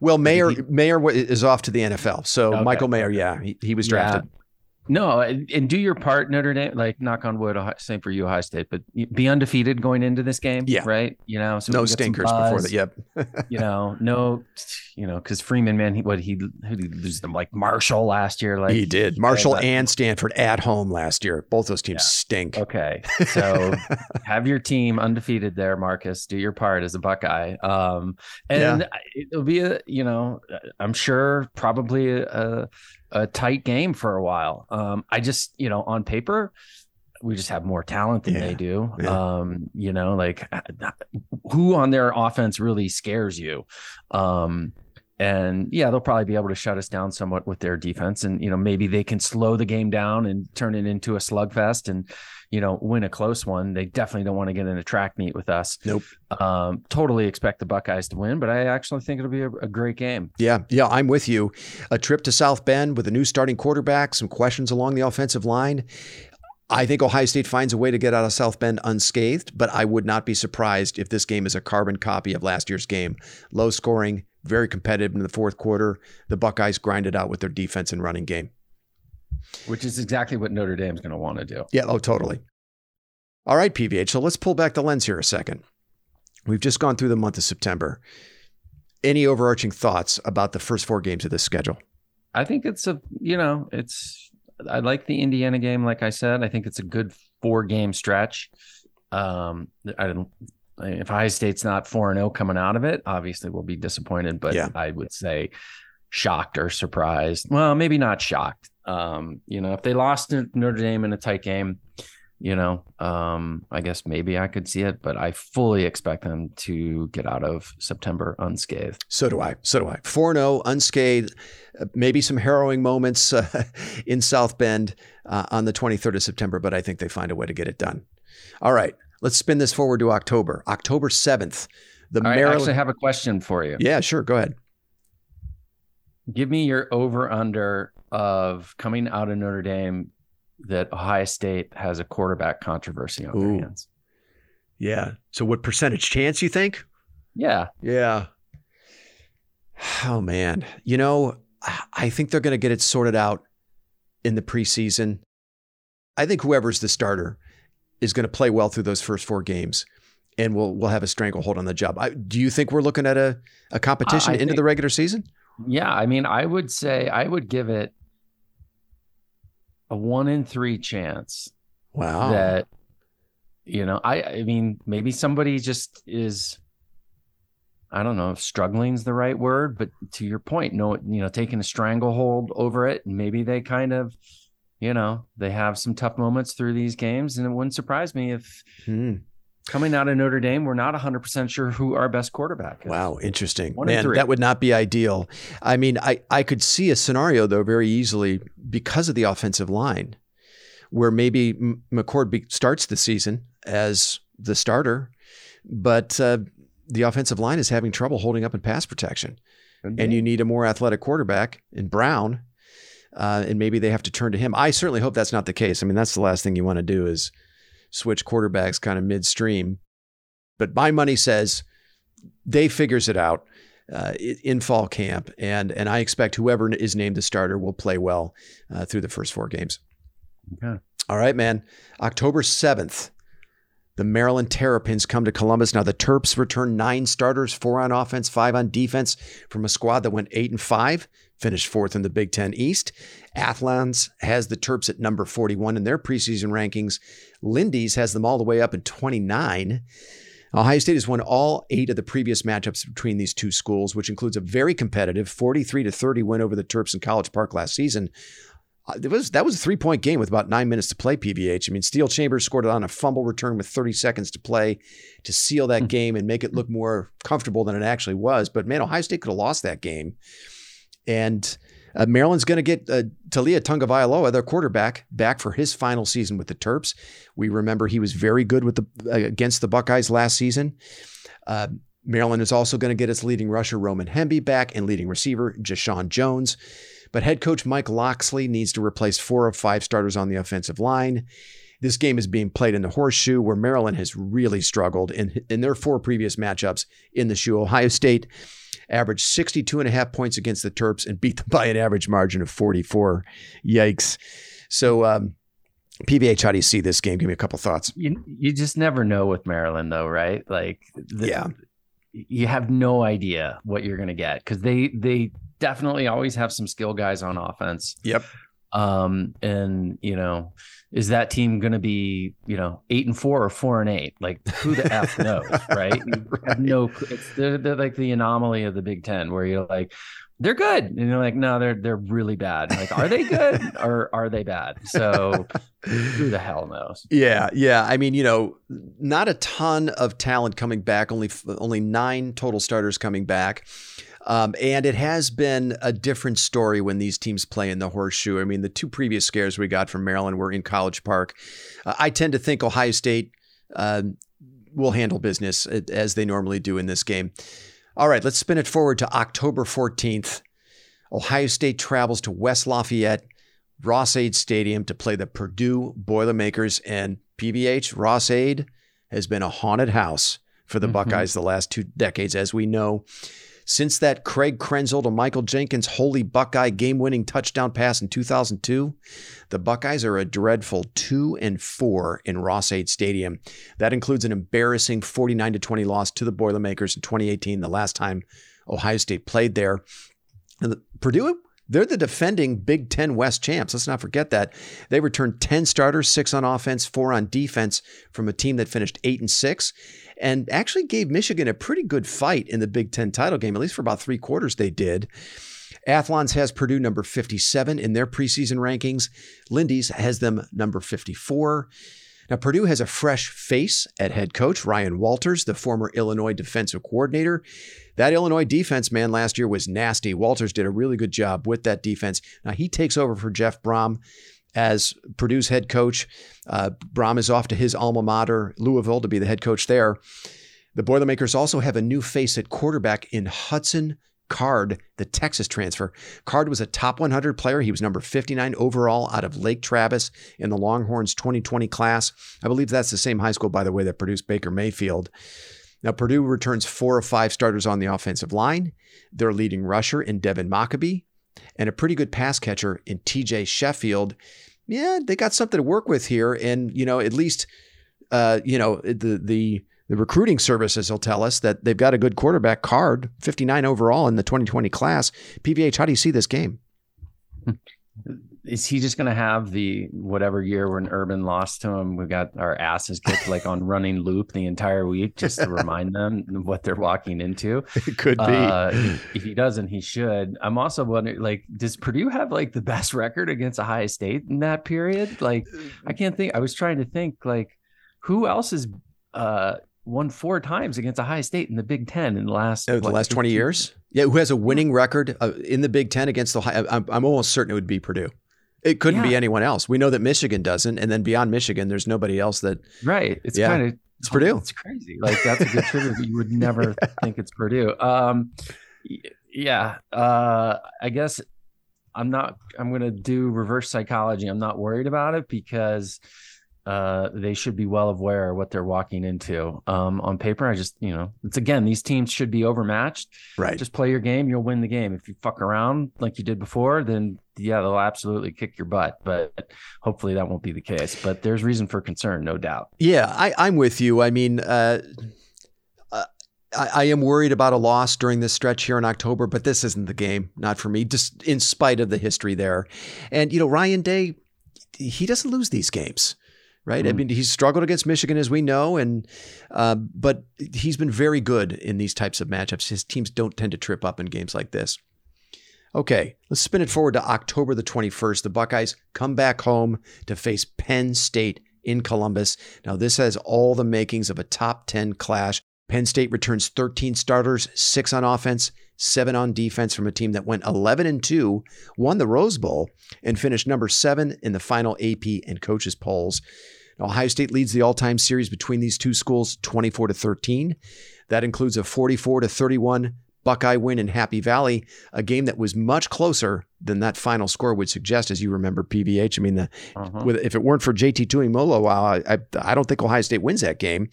Speaker 1: Well, Mayer he, Mayer is off to the NFL. So okay. Michael Mayer, yeah, he, he was drafted.
Speaker 2: No, and do your part, Notre Dame. Like, knock on wood, same for you, Ohio State, but be undefeated going into this game.
Speaker 1: Yeah,
Speaker 2: right. You know,
Speaker 1: so no stinkers before that. Yep.
Speaker 2: you know, no, you know, because Freeman, man, he what he who did he lose them like Marshall last year. Like
Speaker 1: he did Marshall and Stanford at home last year. Both those teams yeah. stink.
Speaker 2: Okay, so have your team undefeated there, Marcus. Do your part as a Buckeye. Um, and yeah. it'll be a you know, I'm sure probably a a tight game for a while. Um, I just, you know, on paper, we just have more talent than yeah. they do. Yeah. Um, you know, like who on their offense really scares you? Um, and yeah, they'll probably be able to shut us down somewhat with their defense, and you know maybe they can slow the game down and turn it into a slugfest, and you know win a close one. They definitely don't want to get in a track meet with us.
Speaker 1: Nope.
Speaker 2: Um, totally expect the Buckeyes to win, but I actually think it'll be a, a great game.
Speaker 1: Yeah, yeah, I'm with you. A trip to South Bend with a new starting quarterback, some questions along the offensive line. I think Ohio State finds a way to get out of South Bend unscathed, but I would not be surprised if this game is a carbon copy of last year's game. Low scoring, very competitive in the fourth quarter. The Buckeyes grinded out with their defense and running game.
Speaker 2: Which is exactly what Notre Dame's going to want to do.
Speaker 1: Yeah, oh, totally. All right, PVH. So let's pull back the lens here a second. We've just gone through the month of September. Any overarching thoughts about the first four games of this schedule?
Speaker 2: I think it's a, you know, it's I like the Indiana game. Like I said, I think it's a good four game stretch. Um, I don't. If Ohio State's not four and zero oh coming out of it, obviously we'll be disappointed. But yeah. I would say shocked or surprised. Well, maybe not shocked. Um, you know, if they lost Notre Dame in a tight game, you know, um, I guess maybe I could see it, but I fully expect them to get out of September unscathed.
Speaker 1: So do I. So do I. 4 0, unscathed, uh, maybe some harrowing moments uh, in South Bend uh, on the 23rd of September, but I think they find a way to get it done. All right, let's spin this forward to October. October 7th.
Speaker 2: The right, Maryland- I actually have a question for you.
Speaker 1: Yeah, sure. Go ahead.
Speaker 2: Give me your over under of coming out of Notre Dame that Ohio State has a quarterback controversy on Ooh. their hands.
Speaker 1: Yeah. So what percentage chance you think?
Speaker 2: Yeah.
Speaker 1: Yeah. Oh man. You know, I think they're going to get it sorted out in the preseason. I think whoever's the starter is going to play well through those first four games and we'll we'll have a stranglehold on the job. I, do you think we're looking at a, a competition into think, the regular season?
Speaker 2: Yeah, I mean, I would say I would give it a one in three chance.
Speaker 1: Wow.
Speaker 2: That you know, I I mean, maybe somebody just is I don't know if struggling is the right word, but to your point, no, you know, taking a stranglehold over it, maybe they kind of, you know, they have some tough moments through these games, and it wouldn't surprise me if hmm coming out of Notre Dame, we're not 100% sure who our best quarterback is.
Speaker 1: Wow, interesting. One Man, that would not be ideal. I mean, I, I could see a scenario, though, very easily because of the offensive line, where maybe McCord be, starts the season as the starter, but uh, the offensive line is having trouble holding up in pass protection. And you need a more athletic quarterback in Brown. Uh, and maybe they have to turn to him. I certainly hope that's not the case. I mean, that's the last thing you want to do is – switch quarterbacks kind of midstream. But my money says they figures it out uh, in fall camp, and and I expect whoever is named the starter will play well uh, through the first four games.
Speaker 2: Okay.
Speaker 1: All right, man. October seventh. The Maryland Terrapins come to Columbus. Now the Terps return nine starters, four on offense, five on defense, from a squad that went eight and five finished fourth in the Big Ten East. Athlons has the Terps at number 41 in their preseason rankings. Lindy's has them all the way up at 29. Ohio State has won all eight of the previous matchups between these two schools, which includes a very competitive 43 to 30 win over the Terps in College Park last season. Uh, it was that was a three point game with about nine minutes to play. PVH. I mean, Steele Chambers scored it on a fumble return with 30 seconds to play to seal that mm-hmm. game and make it look more comfortable than it actually was. But man, Ohio State could have lost that game. And uh, Maryland's going to get uh, Taulia Tagovailoa, their quarterback, back for his final season with the Terps. We remember he was very good with the uh, against the Buckeyes last season. Uh, Maryland is also going to get its leading rusher Roman Hemby back and leading receiver Jeshaun Jones. But head coach Mike Locksley needs to replace four of five starters on the offensive line. This game is being played in the horseshoe, where Maryland has really struggled in, in their four previous matchups in the shoe. Ohio State averaged 62 and a half points against the Terps and beat them by an average margin of 44. Yikes. So, um, PVH, how do you see this game? Give me a couple thoughts.
Speaker 2: You, you just never know with Maryland, though, right? Like,
Speaker 1: the, yeah,
Speaker 2: you have no idea what you're going to get because they they definitely always have some skill guys on offense.
Speaker 1: Yep.
Speaker 2: Um, and you know, is that team going to be you know eight and four or four and eight like who the f knows right you right. have no it's they're, they're, like the anomaly of the big ten where you're like they're good. And you're like, no, they're they're really bad. Like, are they good or are they bad? So who the hell knows?
Speaker 1: Yeah, yeah. I mean, you know, not a ton of talent coming back. Only only nine total starters coming back. Um, and it has been a different story when these teams play in the horseshoe. I mean, the two previous scares we got from Maryland were in College Park. Uh, I tend to think Ohio State uh, will handle business as they normally do in this game. All right, let's spin it forward to October 14th. Ohio State travels to West Lafayette, Ross-Ade Stadium to play the Purdue Boilermakers. And PVH, Ross Aid has been a haunted house for the mm-hmm. Buckeyes the last two decades, as we know. Since that Craig Krenzel to Michael Jenkins holy Buckeye game-winning touchdown pass in 2002, the Buckeyes are a dreadful 2 and 4 in Ross-Ade Stadium. That includes an embarrassing 49 to 20 loss to the Boilermakers in 2018, the last time Ohio State played there. And the, Purdue they're the defending Big Ten West champs. Let's not forget that. They returned 10 starters, six on offense, four on defense from a team that finished eight and six and actually gave Michigan a pretty good fight in the Big Ten title game, at least for about three quarters they did. Athlons has Purdue number 57 in their preseason rankings. Lindy's has them number 54. Now, Purdue has a fresh face at head coach, Ryan Walters, the former Illinois defensive coordinator. That Illinois defense, man, last year was nasty. Walters did a really good job with that defense. Now, he takes over for Jeff Brohm as Purdue's head coach. Uh, is off to his alma mater, Louisville, to be the head coach there. The Boilermakers also have a new face at quarterback in Hudson Card, the Texas transfer. Card was a top 100 player. He was number 59 overall out of Lake Travis in the Longhorns 2020 class. I believe that's the same high school, by the way, that produced Baker Mayfield. Now, Purdue returns four or five starters on the offensive line. Their leading rusher in Devin Mockobee and a pretty good pass catcher in TJ Sheffield. Yeah, they got something to work with here. And, you know, at least, uh, you know, the, the, the recruiting services will tell us that they've got a good quarterback card, 59 overall in the 2020 class. PVH, how do you see this game?
Speaker 2: is he just going to have the whatever year when Urban lost to him? We got our asses kicked like on running loop the entire week just to remind them what they're walking into.
Speaker 1: It could be. Uh,
Speaker 2: if he doesn't, he should. I'm also wondering, like, does Purdue have like the best record against Ohio State in that period? Like, I can't think. I was trying to think, like, who else has uh, won four times against Ohio State in the Big Ten in the last
Speaker 1: oh, the what, last 20 years? Yeah, who has a winning record uh, in the Big Ten against the Ohio? I'm, I'm almost certain it would be Purdue. It couldn't yeah. be anyone else. We know that Michigan doesn't, and then beyond Michigan, there's nobody else that.
Speaker 2: Right. It's yeah. kind of
Speaker 1: it's Purdue.
Speaker 2: It's crazy. Like that's a good trivia, but you would never yeah. think it's Purdue. Um, yeah. Uh, I guess I'm not. I'm going to do reverse psychology. I'm not worried about it because uh, they should be well aware of what they're walking into. Um, on paper, I just, you know, it's again, these teams should be overmatched.
Speaker 1: Right.
Speaker 2: Just play your game, you'll win the game. If you fuck around like you did before, then yeah, they'll absolutely kick your butt. But hopefully that won't be the case. But there's reason for concern, no doubt.
Speaker 1: Yeah, I, am with you. I mean, uh, uh, I, I am worried about a loss during this stretch here in October, but this isn't the game, not for me, just in spite of the history there. And, you know, Ryan Day, he doesn't lose these games right? Mm. I mean, he's struggled against Michigan, as we know, and uh, but he's been very good in these types of matchups. His teams don't tend to trip up in games like this. Okay, let's spin it forward to October the 21st. The Buckeyes come back home to face Penn State in Columbus. Now, this has all the makings of a top 10 clash. Penn State returns 13 starters, six on offense, seven on defense from a team that went 11 and 2, won the Rose Bowl, and finished number seven in the final AP and coaches polls. Ohio State leads the all-time series between these two schools 24 to 13. That includes a 44 to 31 Buckeye win in Happy Valley, a game that was much closer than that final score would suggest, as you remember, PVH. I mean, the, uh-huh. with, if it weren't for JT Tuimoloau, I, I, I don't think Ohio State wins that game.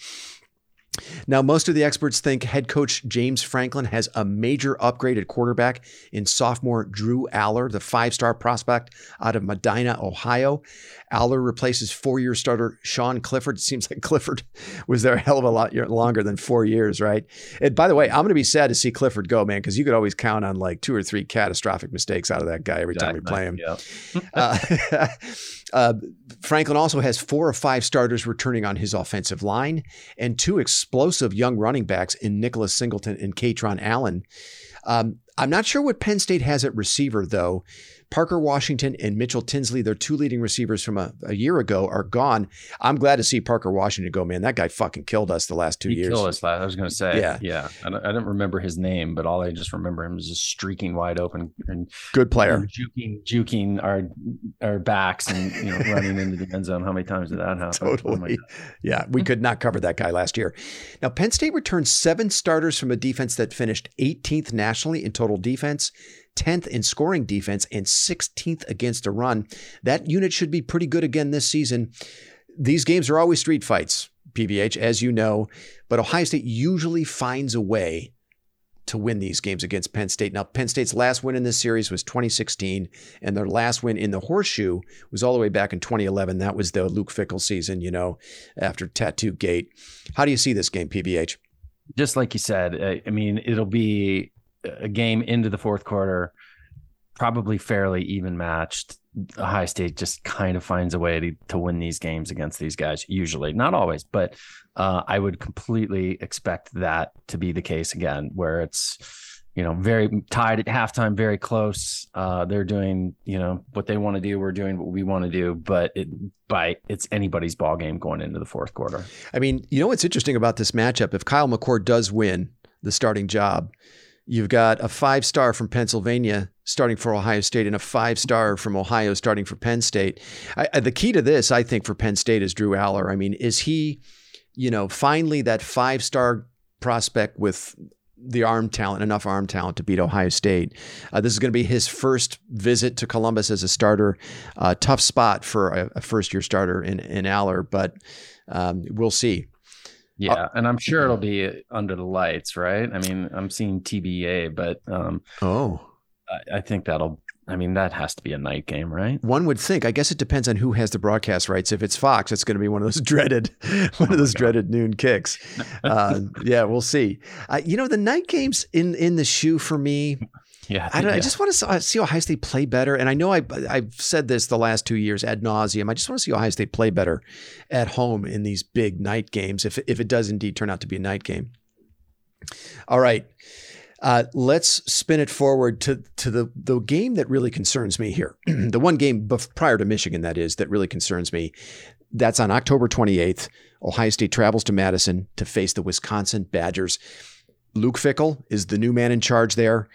Speaker 1: Now, most of the experts think head coach James Franklin has a major upgrade at quarterback in sophomore Drew Allar, the five star prospect out of Medina, Ohio. Allar replaces four year starter Sean Clifford. It seems like Clifford was there a hell of a lot longer than four years, right? And by the way, I'm going to be sad to see Clifford go, man, because you could always count on like two or three catastrophic mistakes out of that guy every exactly. time we play him. Yeah. uh, uh, Franklin also has four or five starters returning on his offensive line and two explosive young running backs in Nicholas Singleton and Kaytron Allen. Um, I'm not sure what Penn State has at receiver, though. Parker Washington and Mitchell Tinsley, their two leading receivers from a, a, year ago, are gone. I'm glad to see Parker Washington go, man. That guy fucking killed us the last two
Speaker 2: he
Speaker 1: years.
Speaker 2: Killed us last. I was going to say, yeah, yeah. I don't, I don't, remember his name, but all I just remember him is just streaking wide open and
Speaker 1: good player, and
Speaker 2: juking, juking our our backs and you know running into the end zone. How many times did that happen?
Speaker 1: Totally. Oh yeah, we could not cover that guy last year. Now Penn State returned seven starters from a defense that finished 18th nationally in total defense. 10th in scoring defense, and 16th against a run. That unit should be pretty good again this season. These games are always street fights, PVH, as you know, but Ohio State usually finds a way to win these games against Penn State. Now, Penn State's last win in this series was 2016, and their last win in the horseshoe was all the way back in 2011. That was the Luke Fickell season, you know, after Tattoo Gate. How do you see this game, PVH?
Speaker 2: Just like you said, I mean, it'll be a game into the fourth quarter, probably fairly even matched. Ohio State just kind of finds a way to, to win these games against these guys, usually, not always, but uh, I would completely expect that to be the case again, where it's, you know, very tied at halftime, very close. Uh, they're doing, you know, what they want to do. We're doing what we want to do, but it, by it's anybody's ball game going into the fourth quarter.
Speaker 1: I mean, you know what's interesting about this matchup? If Kyle McCord does win the starting job, You've got a five star from Pennsylvania starting for Ohio State and a five star from Ohio starting for Penn State. I, I, the key to this, I think, for Penn State is Drew Allar. I mean, is he, you know, finally that five star prospect with the arm talent, enough arm talent to beat Ohio State. Uh, this is going to be his first visit to Columbus as a starter. Uh, tough spot for a, a first year starter in, in Allar, but um, we'll see.
Speaker 2: Yeah, uh, and I'm sure it'll be under the lights, right? I mean, I'm seeing TBA, but um,
Speaker 1: oh,
Speaker 2: I, I think that'll. I mean, that has to be a night game, right?
Speaker 1: One would think. I guess it depends on who has the broadcast rights. If it's Fox, it's going to be one of those dreaded, one of those oh dreaded noon kicks. Uh, yeah, we'll see. Uh, you know, the night games in in the shoe for me
Speaker 2: yeah, I,
Speaker 1: yeah. I, just want to see Ohio State play better. And I know I, I've said this the last two years ad nauseum. I just want to see Ohio State play better at home in these big night games, if, if it does indeed turn out to be a night game. All right. Uh, let's spin it forward to, to the, the game that really concerns me here. the one game prior to Michigan, that is, that really concerns me. That's on October 28th. Ohio State travels to Madison to face the Wisconsin Badgers. Luke Fickell is the new man in charge there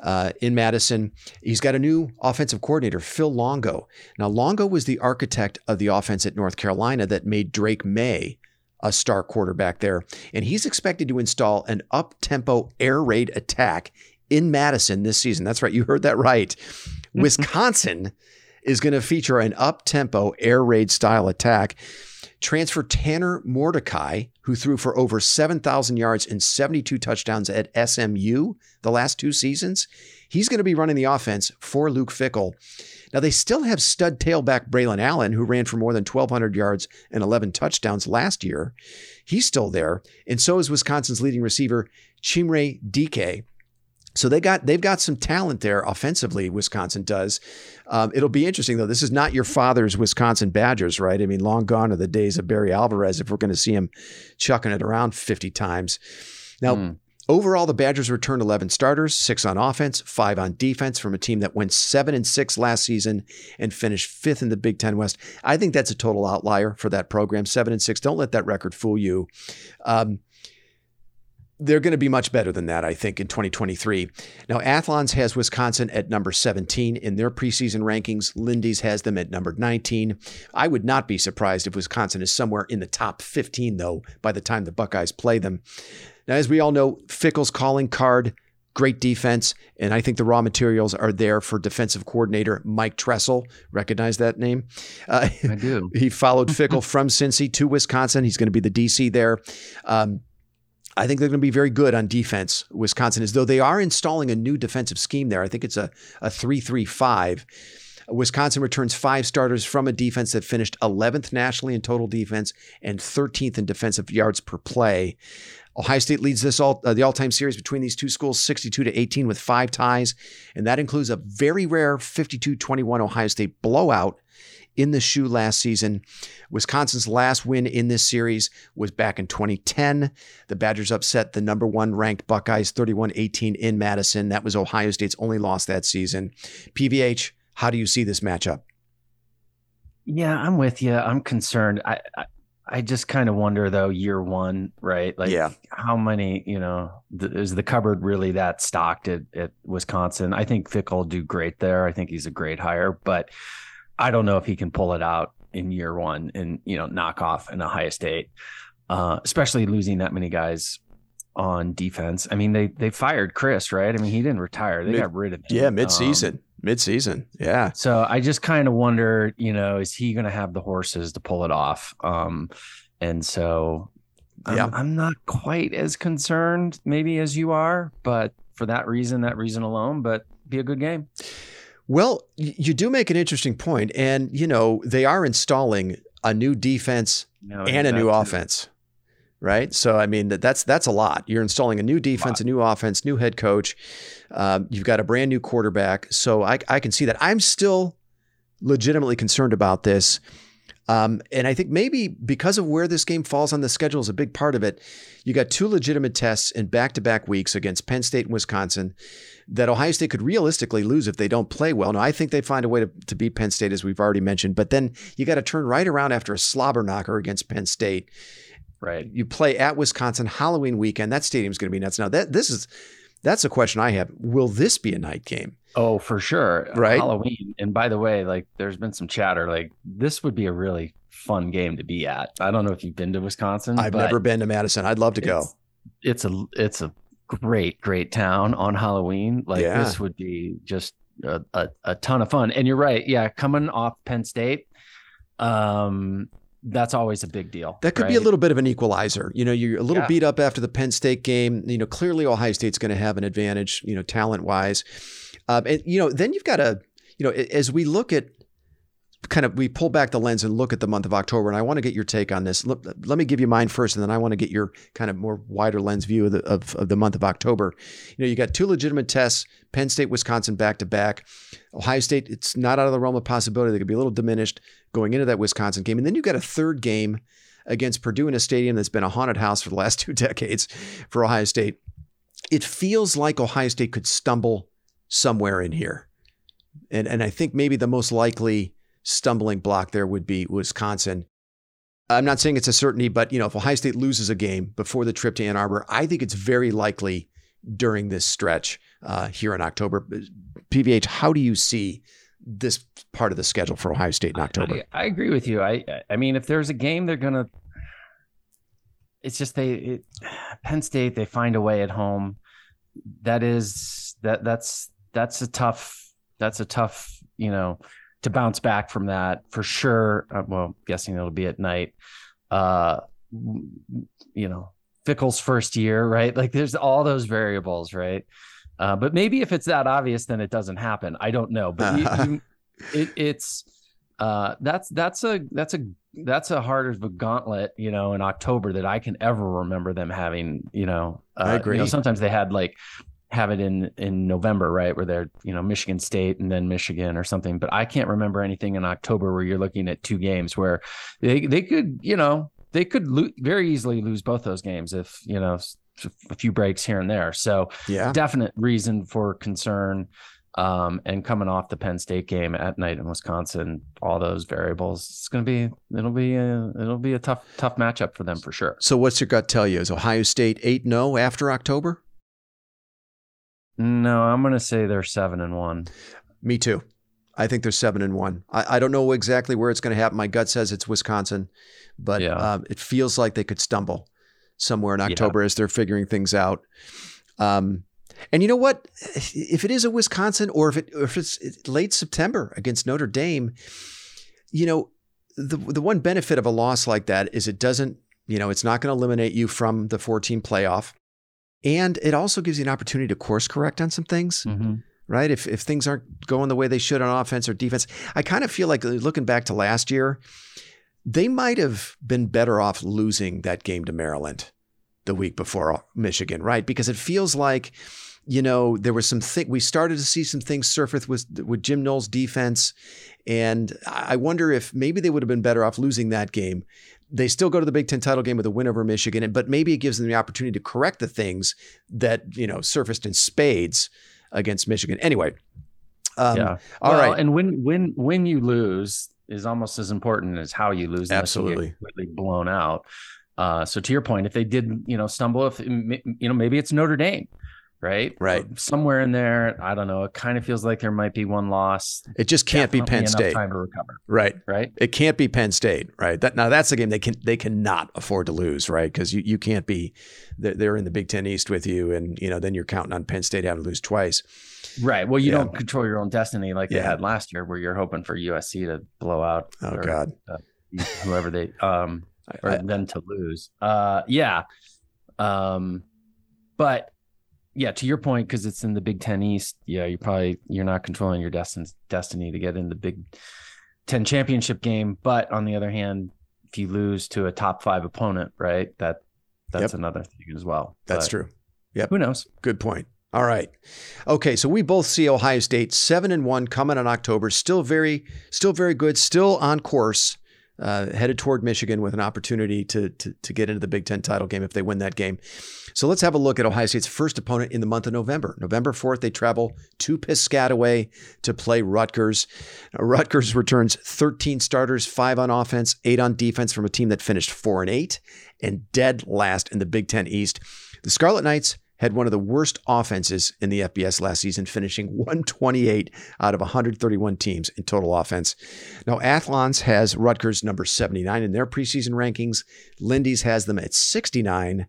Speaker 1: uh, in Madison. He's got a new offensive coordinator, Phil Longo. Now, Longo was the architect of the offense at North Carolina that made Drake Maye a star quarterback there. And he's expected to install an up tempo air raid attack in Madison this season. That's right. You heard that right. Wisconsin is going to feature an up tempo air raid style attack. Transfer Tanner Mordecai, who threw for over 7,000 yards and 72 touchdowns at SMU the last two seasons, he's going to be running the offense for Luke Fickell. Now, they still have stud tailback Braylon Allen, who ran for more than 1,200 yards and 11 touchdowns last year. He's still there. And so is Wisconsin's leading receiver, Chimere Dike. So they got they've got some talent there offensively. Wisconsin does. Um, it'll be interesting though. This is not your father's Wisconsin Badgers, right? I mean, long gone are the days of Barry Alvarez. If we're going to see him chucking it around fifty times, now. Mm. Overall, the Badgers returned 11 starters, six on offense, five on defense from a team that went seven and six last season and finished fifth in the Big Ten West. I think that's a total outlier for that program. Seven and six. Don't let that record fool you. Um, they're going to be much better than that, I think, in 2023. Now, Athlons has Wisconsin at number 17 in their preseason rankings. Lindy's has them at number 19. I would not be surprised if Wisconsin is somewhere in the top 15, though, by the time the Buckeyes play them. Now, as we all know, Fickell's calling card, great defense, and I think the raw materials are there for defensive coordinator Mike Tressel. Recognize that name?
Speaker 2: Uh, I do.
Speaker 1: he followed Fickell from Cincy to Wisconsin. He's going to be the DC there. Um, I think they're going to be very good on defense, Wisconsin, is, though they are installing a new defensive scheme there. I think it's a, a 3 3 5. Wisconsin returns five starters from a defense that finished 11th nationally in total defense and 13th in defensive yards per play. Ohio State leads this all uh, the all-time series between these two schools 62 to 18 with five ties, and that includes a very rare 52-21 Ohio State blowout in the shoe last season. Wisconsin's last win in this series was back in 2010. The Badgers upset the number one ranked Buckeyes 31 18 in Madison. That was Ohio State's only loss that season. PVH, how do you see this matchup?
Speaker 2: Yeah, I'm with you. I'm concerned. I, I, I just kind of wonder though, year one, right? Like,
Speaker 1: yeah.
Speaker 2: how many, you know, th- is the cupboard really that stocked at, at Wisconsin? I think will do great there. I think he's a great hire, but I don't know if he can pull it out in year one and, you know, knock off in an Ohio State, uh, especially losing that many guys on defense. I mean, they they fired Chryst, right? I mean, he didn't retire; they Mid, got rid of him.
Speaker 1: Yeah, mid season. Um, mid-season. Yeah.
Speaker 2: So I just kind of wonder, you know, is he going to have the horses to pull it off? Um, and so I'm, yeah. I'm not quite as concerned maybe as you are, but for that reason, that reason alone, but be a good game.
Speaker 1: Well, you do make an interesting point, and you know they are installing a new defense no, and a new offense right? So I mean that's that's a lot. You're installing a new defense, a, a new offense, new head coach. Um, you've got a brand new quarterback, so I, I can see that. I'm still legitimately concerned about this. Um, and I think maybe because of where this game falls on the schedule is a big part of it. You got two legitimate tests in back-to-back weeks against Penn State and Wisconsin that Ohio State could realistically lose if they don't play well. Now, I think they find a way to, to beat Penn State, as we've already mentioned, but then you got to turn right around after a slobber knocker against Penn State
Speaker 2: Right.
Speaker 1: You play at Wisconsin Halloween weekend. That stadium's going to be nuts. Now that this is that's a question I have. Will this be a night game?
Speaker 2: Oh, for sure.
Speaker 1: Right.
Speaker 2: Halloween. And by the way, like there's been some chatter like this would be a really fun game to be at. I don't know if you've been to Wisconsin.
Speaker 1: I've never been to Madison. I'd love to go.
Speaker 2: It's, it's a it's a great great town on Halloween. Like yeah. this would be just a, a, a ton of fun. And you're right. Yeah, coming off Penn State, um that's always a big deal.
Speaker 1: That could
Speaker 2: right?
Speaker 1: be a little bit of an equalizer. You know, you're a little yeah. beat up after the Penn State game. You know, clearly Ohio State's going to have an advantage, you know, talent wise. Um, and, you know, then you've got to, you know, as we look at kind of, we pull back the lens and look at the month of October, and I want to get your take on this. Let, let me give you mine first, and then I want to get your kind of more wider lens view of the, of, of the month of October. You know, you got two legitimate tests, Penn State, Wisconsin back to back. Ohio State, it's not out of the realm of possibility. They could be a little diminished going into that Wisconsin game. And then you've got a third game against Purdue in a stadium that's been a haunted house for the last two decades for Ohio State. It feels like Ohio State could stumble somewhere in here. And, and I think maybe the most likely stumbling block there would be Wisconsin. I'm not saying it's a certainty, but you know, if Ohio State loses a game before the trip to Ann Arbor, I think it's very likely during this stretch uh, here in October. PVH, how do you see this part of the schedule for Ohio State in October.
Speaker 2: I, I agree with you. I I mean, if there's a game, they're gonna. It's just they it, Penn State. They find a way at home. That is that that's that's a tough that's a tough you know to bounce back from that for sure. Uh, well, guessing it'll be at night. Uh, you know, Fickell's first year, right? Like there's all those variables, right? Uh, but maybe if it's that obvious, then it doesn't happen. I don't know. But you, you, it, it's uh, that's that's a that's a that's a harder of a gauntlet, you know, in October that I can ever remember them having. You know, uh,
Speaker 1: I agree.
Speaker 2: You know, sometimes they had like have it in in November, right, where they're you know Michigan State and then Michigan or something. But I can't remember anything in October where you're looking at two games where they they could you know they could lo- very easily lose both those games if you know a few breaks here and there. So
Speaker 1: yeah,
Speaker 2: definite reason for concern. Um, and coming off the Penn State game at night in Wisconsin, all those variables, it's going to be it'll be a, it'll be a tough tough matchup for them for sure.
Speaker 1: So what's your gut tell you? Is Ohio State eight zero after October?
Speaker 2: No, I'm going to say they're seven and one.
Speaker 1: Me too. I think they're seven and one. I, I don't know exactly where it's going to happen. My gut says it's Wisconsin, but yeah. um, it feels like they could stumble somewhere in October yeah. as they're figuring things out. Um, and you know what? If it is a Wisconsin or if it or if it's late September against Notre Dame, you know, the the one benefit of a loss like that is it doesn't, you know, it's not going to eliminate you from the 14 playoff. And it also gives you an opportunity to course correct on some things. Mm-hmm. Right. If if things aren't going the way they should on offense or defense, I kind of feel like looking back to last year, they might have been better off losing that game to Maryland the week before Michigan, right? Because it feels like, you know, there was some thing we started to see some things surface with with Jim Knowles' defense, and I wonder if maybe they would have been better off losing that game. They still go to the Big Ten title game with a win over Michigan, but maybe it gives them the opportunity to correct the things that you know surfaced in spades against Michigan. Anyway,
Speaker 2: um, yeah. All well, right. And when when when you lose is almost as important as how you lose.
Speaker 1: Absolutely. You
Speaker 2: completely blown out. Uh, so to your point, if they did, you know, stumble, if you know, maybe it's Notre Dame, right?
Speaker 1: Right.
Speaker 2: Somewhere in there, I don't know. It kind of feels like there might be one loss.
Speaker 1: It just can't Definitely be Penn State.
Speaker 2: Time to recover.
Speaker 1: Right.
Speaker 2: Right.
Speaker 1: It can't be Penn State. Right. That now that's a game they can they cannot afford to lose. Right. Because you you can't be they're, in the Big Ten East with you, and you know then you're counting on Penn State having to lose twice.
Speaker 2: Right. Well, you yeah. don't control your own destiny like yeah. they had last year, where you're hoping for USC to blow out.
Speaker 1: Oh or, God.
Speaker 2: Uh, whoever they um or I, then to lose. Uh, yeah. Um, but yeah, to your point, because it's in the Big Ten East. Yeah, you're probably you're not controlling your destiny destiny to get in the Big Ten championship game. But on the other hand, if you lose to a top five opponent, right, that that's yep. another thing as well.
Speaker 1: That's but true. Yep.
Speaker 2: Who knows?
Speaker 1: Good point. All right. Okay, so we both see Ohio State 7 and 1 coming in October, still very still very good, still on course. Uh, headed toward Michigan with an opportunity to, to, to get into the Big Ten title game if they win that game. So let's have a look at Ohio State's first opponent in the month of November. November 4th, they travel to Piscataway to play Rutgers. Rutgers returns 13 starters, five on offense, eight on defense from a team that finished four and eight and dead last in the Big Ten East. The Scarlet Knights had one of the worst offenses in the FBS last season, finishing 128 out of 131 teams in total offense. Now, Athlons has Rutgers number 79 in their preseason rankings. Lindy's has them at 69.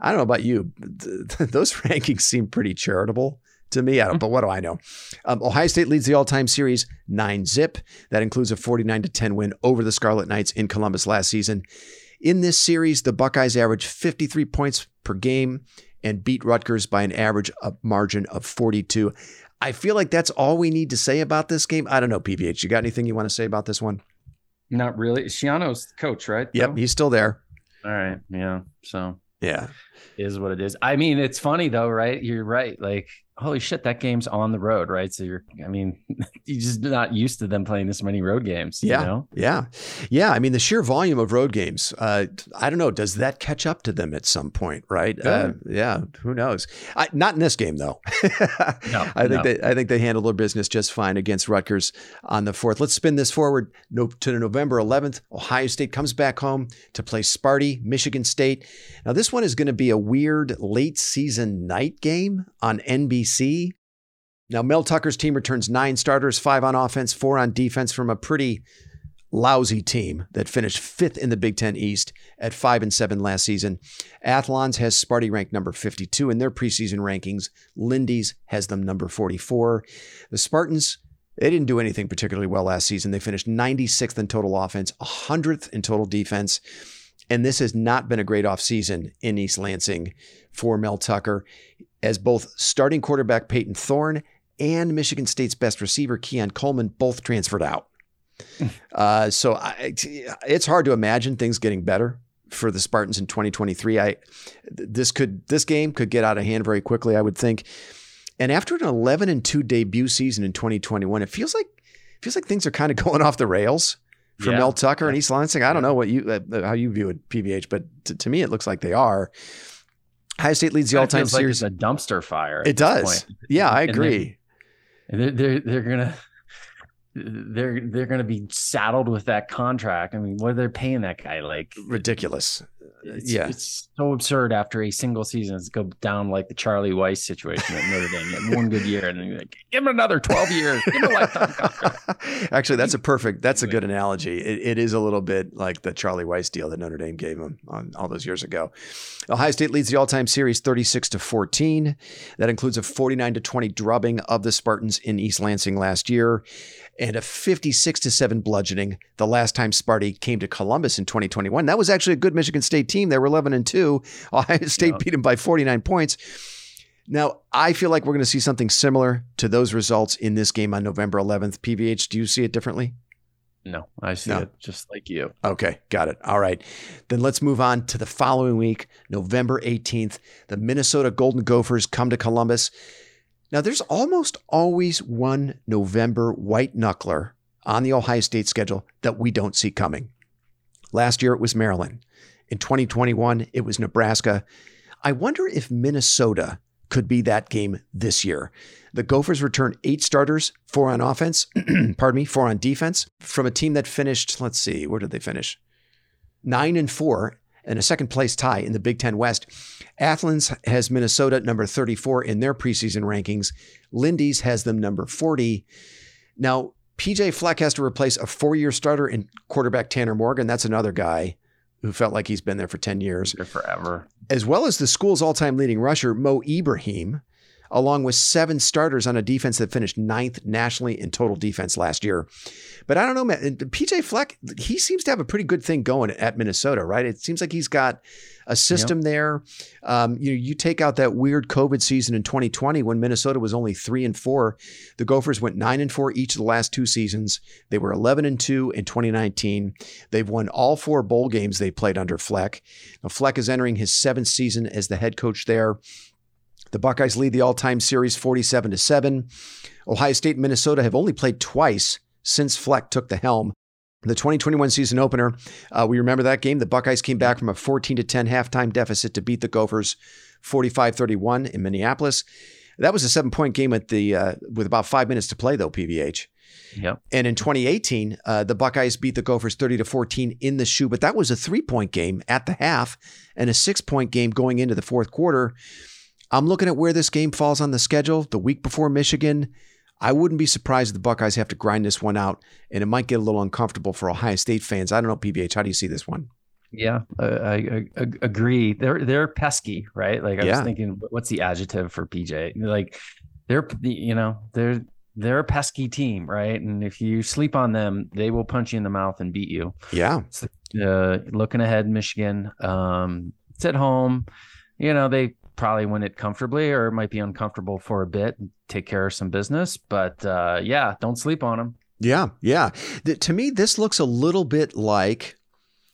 Speaker 1: I don't know about you, those rankings seem pretty charitable to me. Don't, but what do I know? Um, Ohio State leads the all-time series nine zip. That includes a 49 to 10 win over the Scarlet Knights in Columbus last season. In this series, the Buckeyes averaged 53 points per game and beat Rutgers by an average margin of 42. I feel like that's all we need to say about this game. I don't know, PVH. You got anything you want to say about this one?
Speaker 2: Not really. Schiano's coach, right?
Speaker 1: Yep, he's still there.
Speaker 2: All right. Yeah. So
Speaker 1: yeah,
Speaker 2: is what it is. I mean, it's funny though, right? You're right. Like holy shit, that game's on the road, right? So you're, I mean, you're just not used to them playing this many road games.
Speaker 1: Yeah.
Speaker 2: You know?
Speaker 1: Yeah. Yeah. I mean, the sheer volume of road games, uh, I don't know, does that catch up to them at some point, right? Uh, yeah. Who knows? I, not in this game, though. no, I think no. they, I think they handled their business just fine against Rutgers on the fourth. Let's spin this forward to November 11th. Ohio State comes back home to play Sparty, Michigan State. Now, this one is going to be a weird late season night game on NBC DC. Now, Mel Tucker's team returns nine starters, five on offense, four on defense from a pretty lousy team that finished fifth in the Big Ten East at five and seven last season. Athlons has Sparty ranked number 52 in their preseason rankings. Lindy's has them number 44. The Spartans, they didn't do anything particularly well last season. They finished 96th in total offense, 100th in total defense. And this has not been a great offseason in East Lansing for Mel Tucker as both starting quarterback Peyton Thorne and Michigan State's best receiver Keon Coleman both transferred out. uh, so I, it's hard to imagine things getting better for the Spartans in 2023. I this could this game could get out of hand very quickly. I would think. And after an 11 and two debut season in 2021, it feels like feels like things are kind of going off the rails for yeah. Mel Tucker and East Lansing. I don't know what you uh, how you view it, PVH, but to, to me it looks like they are. Ohio State leads the all-time series.
Speaker 2: Like a dumpster fire.
Speaker 1: It does. Point. Yeah, I agree.
Speaker 2: And they're, they're, they're gonna they're they're gonna be saddled with that contract. I mean, what are they paying that guy? Like
Speaker 1: ridiculous.
Speaker 2: It's,
Speaker 1: yeah,
Speaker 2: it's so absurd after a single season to go down like the Charlie Weis situation at Notre Dame. Had one good year, and then you're like, give him another twelve years, give him a lifetime contract.
Speaker 1: Actually, that's a perfect, that's a good analogy. It, it is a little bit like the Charlie Weis deal that Notre Dame gave him on all those years ago. Ohio State leads the all-time series, thirty-six to fourteen. That includes a forty-nine to twenty drubbing of the Spartans in East Lansing last year and a 56 to 7 bludgeoning the last time Sparty came to Columbus in 2021. That was actually a good Michigan State team. They were 11 and 2. Ohio State yeah. beat them by 49 points. Now, I feel like we're going to see something similar to those results in this game on November 11th. PVH, do you see it differently?
Speaker 2: No, I see no. it just like you.
Speaker 1: Okay, got it. All right. Then let's move on to the following week, November 18th. The Minnesota Golden Gophers come to Columbus. Now, there's almost always one November white knuckler on the Ohio State schedule that we don't see coming. Last year, it was Maryland. In 2021, it was Nebraska. I wonder if Minnesota could be that game this year. The Gophers return eight starters, four on offense, pardon me, four on defense from a team that finished, let's see, where did they finish? Nine and four and a second place tie in the Big Ten West. Athlons has Minnesota number 34 in their preseason rankings. Lindy's has them number 40. Now, PJ Fleck has to replace a four year starter in quarterback Tanner Morgan. That's another guy who felt like he's been there for 10 years.
Speaker 2: forever.
Speaker 1: As well as the school's all time leading rusher, Mo Ibrahim, along with seven starters on a defense that finished ninth nationally in total defense last year. But I don't know, man. PJ Fleck, he seems to have a pretty good thing going at Minnesota, right? It seems like he's got a system yep. there. Um, you know, you take out that weird COVID season in 2020 when Minnesota was only three and four. The Gophers went nine and four each of the last two seasons. They were 11 and two in 2019. They've won all four bowl games they played under Fleck. Now, Fleck is entering his seventh season as the head coach there. The Buckeyes lead the all-time series 47 to 7. Ohio State and Minnesota have only played twice since Fleck took the helm. The 2021 season opener, uh, we remember that game. The Buckeyes came back from a 14 to 10 halftime deficit to beat the Gophers 45-31 in Minneapolis. That was a seven-point game at the uh, with about five minutes to play, though. PVH.
Speaker 2: Yep.
Speaker 1: And in 2018, uh, the Buckeyes beat the Gophers 30 to 14 in the shoe, but that was a three-point game at the half and a six-point game going into the fourth quarter. I'm looking at where this game falls on the schedule. The week before Michigan, I wouldn't be surprised if the Buckeyes have to grind this one out, and it might get a little uncomfortable for Ohio State fans. I don't know, PVH. How do you see this one?
Speaker 2: Yeah, I, I, I, agree. They're they're pesky, right? Like I yeah. was thinking, what's the adjective for PJ? Like they're you know they're they're a pesky team, right? And if you sleep on them, they will punch you in the mouth and beat you.
Speaker 1: Yeah.
Speaker 2: So, uh, looking ahead, Michigan. Um, it's at home. You know they probably win it comfortably or it might be uncomfortable for a bit and take care of some business. But uh, yeah, don't sleep on them.
Speaker 1: Yeah, yeah. The, to me, this looks a little bit like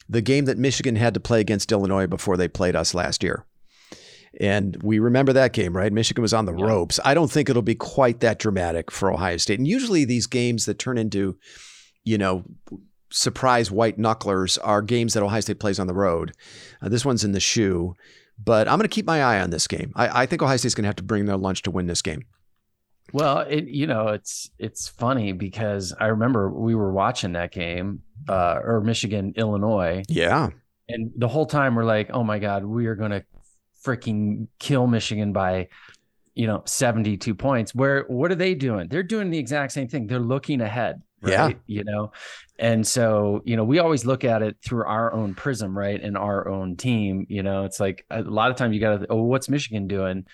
Speaker 1: the game that Michigan had to play against Illinois before they played us last year. And we remember that game, right? Michigan was on the yeah. ropes. I don't think it'll be quite that dramatic for Ohio State. And usually these games that turn into, you know, surprise white knucklers are games that Ohio State plays on the road. Uh, this one's in the shoe. But I'm going to keep my eye on this game. I, I think Ohio State's going to have to bring their lunch to win this game.
Speaker 2: Well, it you know it's it's funny because I remember we were watching that game, uh, or Michigan Illinois.
Speaker 1: Yeah,
Speaker 2: and the whole time we're like, oh my god, we are going to freaking kill Michigan by you know 72 points. Where what are they doing? They're doing the exact same thing. They're looking ahead. Right?
Speaker 1: Yeah.
Speaker 2: You know, and so, you know, we always look at it through our own prism, right? And our own team, you know, it's like a lot of times you got to, oh, what's Michigan doing?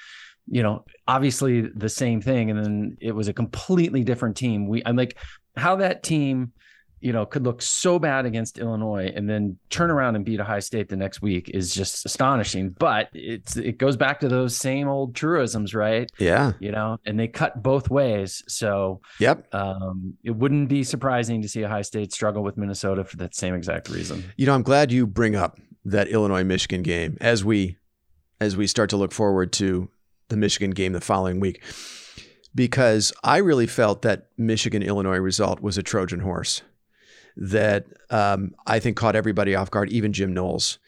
Speaker 2: You know, obviously the same thing. And then it was a completely different team. We, I'm like, how that team you know, could look so bad against Illinois and then turn around and beat Ohio State the next week is just astonishing. But it's it goes back to those same old truisms, right?
Speaker 1: Yeah.
Speaker 2: You know, and they cut both ways. So
Speaker 1: yep.
Speaker 2: Um, it wouldn't be surprising to see Ohio State struggle with Minnesota for that same exact reason.
Speaker 1: You know, I'm glad you bring up that Illinois Michigan game as we as we start to look forward to the Michigan game the following week. Because I really felt that Michigan Illinois result was a Trojan horse that um, I think caught everybody off guard, even Jim Knowles.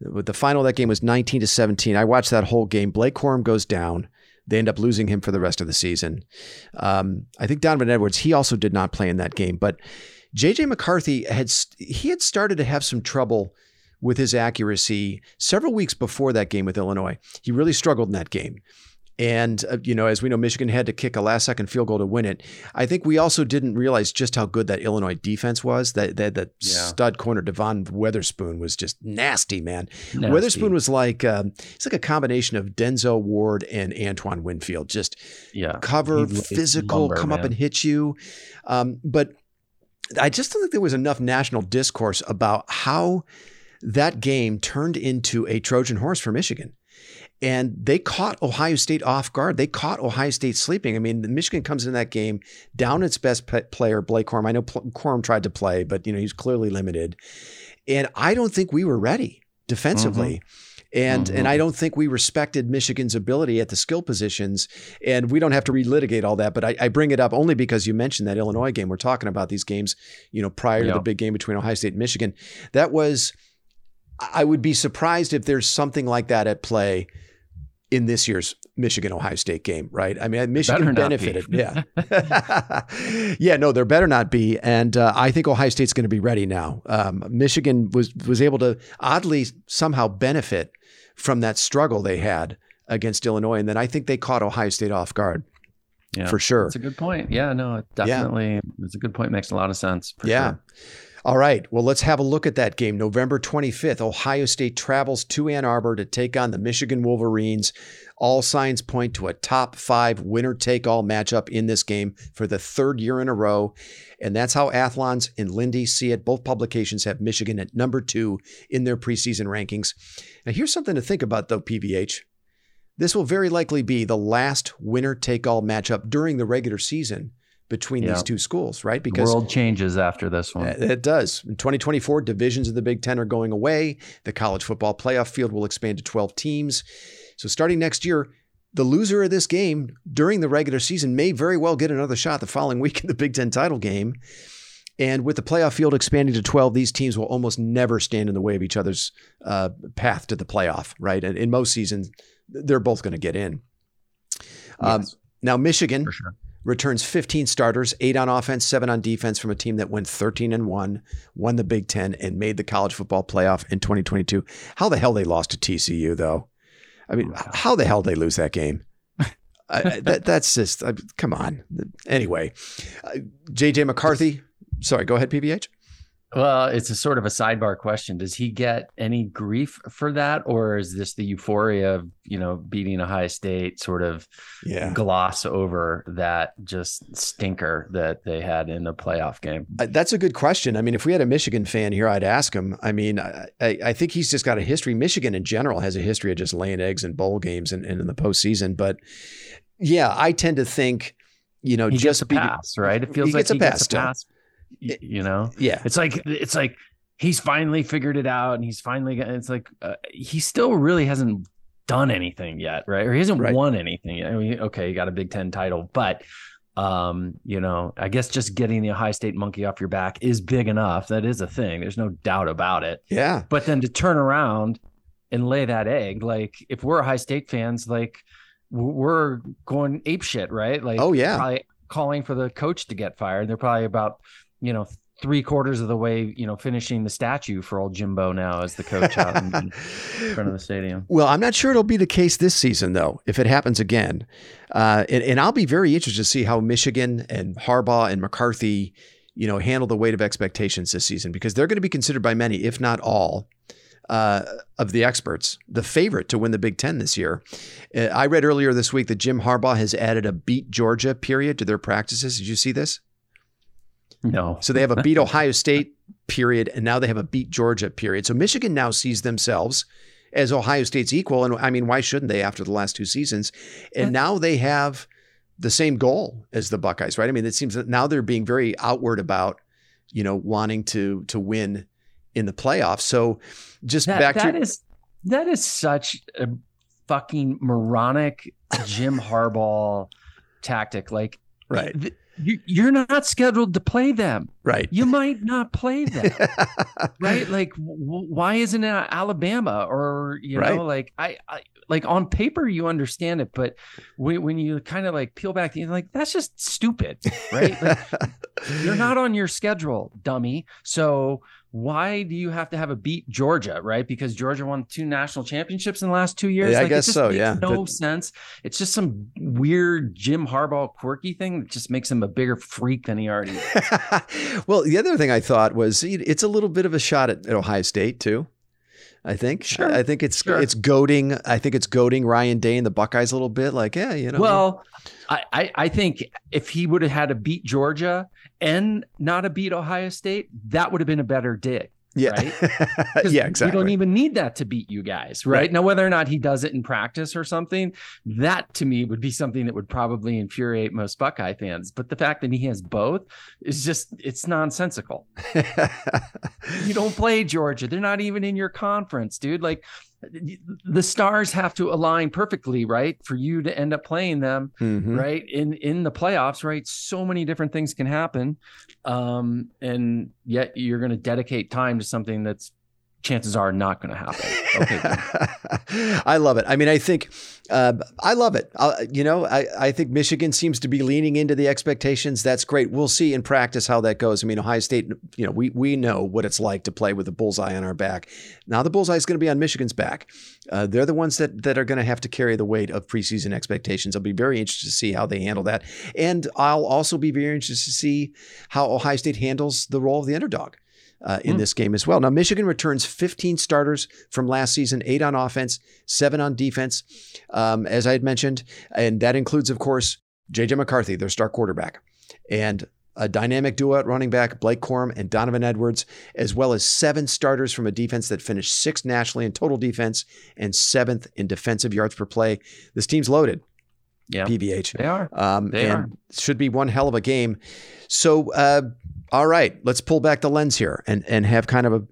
Speaker 1: The final of that game was 19 to 17. I watched that whole game. Blake Corum goes down. They end up losing him for the rest of the season. Um, I think Donovan Edwards, he also did not play in that game, but JJ McCarthy had he had started to have some trouble with his accuracy several weeks before that game with Illinois. He really struggled in that game. And, uh, you know, as we know, Michigan had to kick a last second field goal to win it. I think we also didn't realize just how good that Illinois defense was. That that, that yeah. stud corner, Devon Witherspoon, was just nasty, man. Nasty. Witherspoon was like, um, it's like a combination of Denzel Ward and Antoine Winfield. Just
Speaker 2: yeah.
Speaker 1: cover, physical, lumber, come man. up and hit you. Um, but I just don't think there was enough national discourse about how that game turned into a Trojan horse for Michigan. And they caught Ohio State off guard. They caught Ohio State sleeping. I mean, Michigan comes in that game down its best player, Blake Corum. I know Corum tried to play, but you know he's clearly limited. And I don't think we were ready defensively. Mm-hmm. And mm-hmm. and I don't think we respected Michigan's ability at the skill positions. And we don't have to relitigate all that, but I, I bring it up only because you mentioned that Illinois game. We're talking about these games, you know, prior yep. to the big game between Ohio State and Michigan. That was I would be surprised if there's something like that at play in this year's Michigan Ohio State game, right? I mean, Michigan benefited. yeah. yeah, no, there better not be. And uh, I think Ohio State's going to be ready now. Um, Michigan was was able to oddly somehow benefit from that struggle they had against Illinois. And then I think they caught Ohio State off guard. Yeah, for sure.
Speaker 2: That's a good point. Yeah, no, definitely. Yeah. It's a good point. Makes a lot of sense.
Speaker 1: yeah.
Speaker 2: Sure.
Speaker 1: All right. Well, let's have a look at that game. November 25th, Ohio State travels to Ann Arbor to take on the Michigan Wolverines. All signs point to a top five winner take all matchup in this game for the third year in a row. And that's how Athlons and Lindy see it. Both publications have Michigan at number two in their preseason rankings. Now, here's something to think about, though, PVH. This will very likely be the last winner take all matchup during the regular season between these two schools, right?
Speaker 2: Because the world changes after this one.
Speaker 1: It does. In 2024, divisions of the Big Ten are going away. The college football playoff field will expand to 12 teams. So starting next year, the loser of this game during the regular season may very well get another shot the following week in the Big Ten title game. And with the playoff field expanding to 12, these teams will almost never stand in the way of each other's uh, path to the playoff, right? And in most seasons, they're both going to get in. Um, yes. now, Michigan. For sure returns 15 starters, eight on offense, seven on defense from a team that went 13 and one, won the Big Ten, and made the college football playoff in 2022. How the hell they lost to TCU though? I mean, how the hell they lose that game? I, that, that's just I, come on. Anyway, uh, JJ McCarthy. Sorry, go ahead, PVH.
Speaker 2: Well, it's a sort of a sidebar question. Does he get any grief for that, or is this the euphoria of you know beating Ohio State sort of yeah. gloss over that just stinker that they had in the playoff game?
Speaker 1: Uh, that's a good question. I mean, if we had a Michigan fan here, I'd ask him. I mean, I, I think he's just got a history. Michigan in general has a history of just laying eggs in bowl games and, and in the postseason. But yeah, I tend to think, you know,
Speaker 2: he
Speaker 1: just
Speaker 2: a pass, right? It feels he like gets he a pass gets a pass you know?
Speaker 1: yeah.
Speaker 2: It's like it's like he's finally figured it out and he's finally got it's like uh, he still really hasn't done anything yet right? Or he hasn't right. won anything yet. I mean, okay he got a big 10 title but um you know i guess just getting the ohio state monkey off your back is big enough. That is a thing. There's no doubt about it.
Speaker 1: Yeah.
Speaker 2: But then to turn around and lay that egg like if we're high state fans like we're going ape shit right? Like
Speaker 1: oh yeah.
Speaker 2: calling for the coach to get fired. They're probably about you know, three quarters of the way, you know, finishing the statue for old Jimbo now as the coach out in, in, front of the stadium.
Speaker 1: Well, I'm not sure it'll be the case this season, though, if it happens again. Uh, and, and I'll be very interested to see how Michigan and Harbaugh and McCarthy, you know, handle the weight of expectations this season because they're going to be considered by many, if not all, uh, of the experts, the favorite to win the Big Ten this year. Uh, I read earlier this week that Jim Harbaugh has added a beat Georgia period to their practices. Did you see this?
Speaker 2: No.
Speaker 1: So they have a beat Ohio State period, and now they have a beat Georgia period. So Michigan now sees themselves as Ohio State's equal. And I mean, why shouldn't they after the last two seasons? And now they have the same goal as the Buckeyes, right? I mean, it seems that now they're being very outward about, you know, wanting to to win in the playoffs. So just
Speaker 2: that,
Speaker 1: back
Speaker 2: that
Speaker 1: to
Speaker 2: is, that is such a fucking moronic Jim Harbaugh tactic. Like
Speaker 1: right.
Speaker 2: Th- you, are not scheduled to play them.
Speaker 1: Right.
Speaker 2: You might not play them. right. Like, w- why isn't it Alabama or, you know, right. like I, I, like on paper, you understand it, but when, when you kind of like peel back, you're like, that's just stupid. Right. Like, you're not on your schedule, dummy. So why do you have to have a beat Georgia, right? Because Georgia won two national championships in the last two years.
Speaker 1: Yeah, like, I guess so. Yeah,
Speaker 2: no sense. It's just some weird Jim Harbaugh quirky thing that just makes him a bigger freak than he already is.
Speaker 1: well, the other thing I thought was it's a little bit of a shot at, at Ohio State too. I think.
Speaker 2: Sure.
Speaker 1: I think it's sure. it's goading. I think it's goading Ryan Day and the Buckeyes a little bit. Like, yeah, you know.
Speaker 2: Well, I I think if he would have had to beat Georgia and not a beat Ohio State, that would have been a better dig.
Speaker 1: Yeah.
Speaker 2: Right?
Speaker 1: yeah, exactly.
Speaker 2: We don't even need that to beat you guys, right? right? Now, whether or not he does it in practice or something, that to me would be something that would probably infuriate most Buckeye fans. But the fact that he has both is just, it's nonsensical. you don't play Georgia. They're not even in your conference, dude. Like, the stars have to align perfectly right for you to end up playing them mm-hmm. right in in the playoffs right so many different things can happen um and yet you're going to dedicate time to something that's chances are not going to happen.
Speaker 1: Okay. I love it. I mean, I think uh, I love it. You know, I, I think Michigan seems to be leaning into the expectations. That's great. We'll see in practice how that goes. I mean, Ohio State, you know, we we know what it's like to play with a bullseye on our back. Now the bullseye is going to be on Michigan's back. Uh, they're the ones that that are going to have to carry the weight of preseason expectations. I'll be very interested to see how they handle that, and I'll also be very interested to see how Ohio State handles the role of the underdog uh, in mm. this game as well. Now, Michigan returns 15 starters from last season, eight on offense, seven on defense, um, as I had mentioned. And that includes, of course, J.J. McCarthy, their star quarterback, and a dynamic duo at running back, Blake Corum and Donovan Edwards, as well as seven starters from a defense that finished sixth nationally in total defense and seventh in defensive yards per play. This team's loaded.
Speaker 2: Yeah,
Speaker 1: PVH.
Speaker 2: They are. Um, they
Speaker 1: and
Speaker 2: are.
Speaker 1: Should be one hell of a game. So, uh, all right, let's pull back the lens here and and have kind of a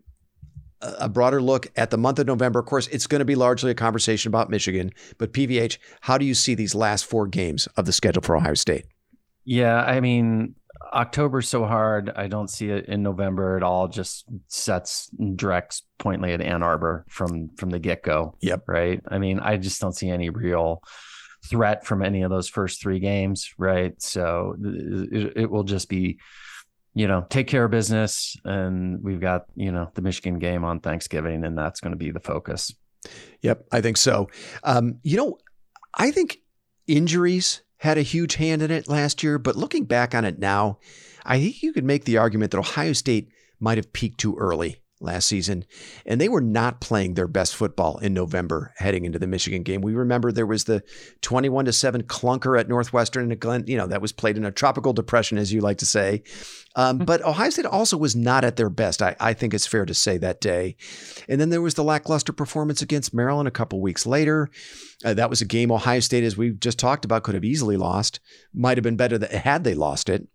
Speaker 1: a broader look at the month of November. Of course, it's going to be largely a conversation about Michigan, but PVH, how do you see these last four games of the schedule for Ohio State?
Speaker 2: Yeah, I mean, October's so hard. I don't see it in November at all. Just sets directs pointly at Ann Arbor from from the get go.
Speaker 1: Yep.
Speaker 2: Right. I mean, I just don't see any real threat from any of those first three games. Right. So it, it will just be you know, take care of business. And we've got, you know, the Michigan game on Thanksgiving, and that's going to be the focus.
Speaker 1: Yep, I think so. Um, you know, I think injuries had a huge hand in it last year, but looking back on it now, I think you could make the argument that Ohio State might have peaked too early last season, and they were not playing their best football in November heading into the Michigan game. We remember there was the 21 to 7 clunker at Northwestern and Glen, you know, that was played in a tropical depression, as you like to say. Um, hmm. but Ohio State also was not at their best. I, I, think it's fair to say that day. And then there was the lackluster performance against Maryland a couple weeks later. Uh, that was a game Ohio State, as we just talked about, could have easily lost. Might have been better that had they lost it.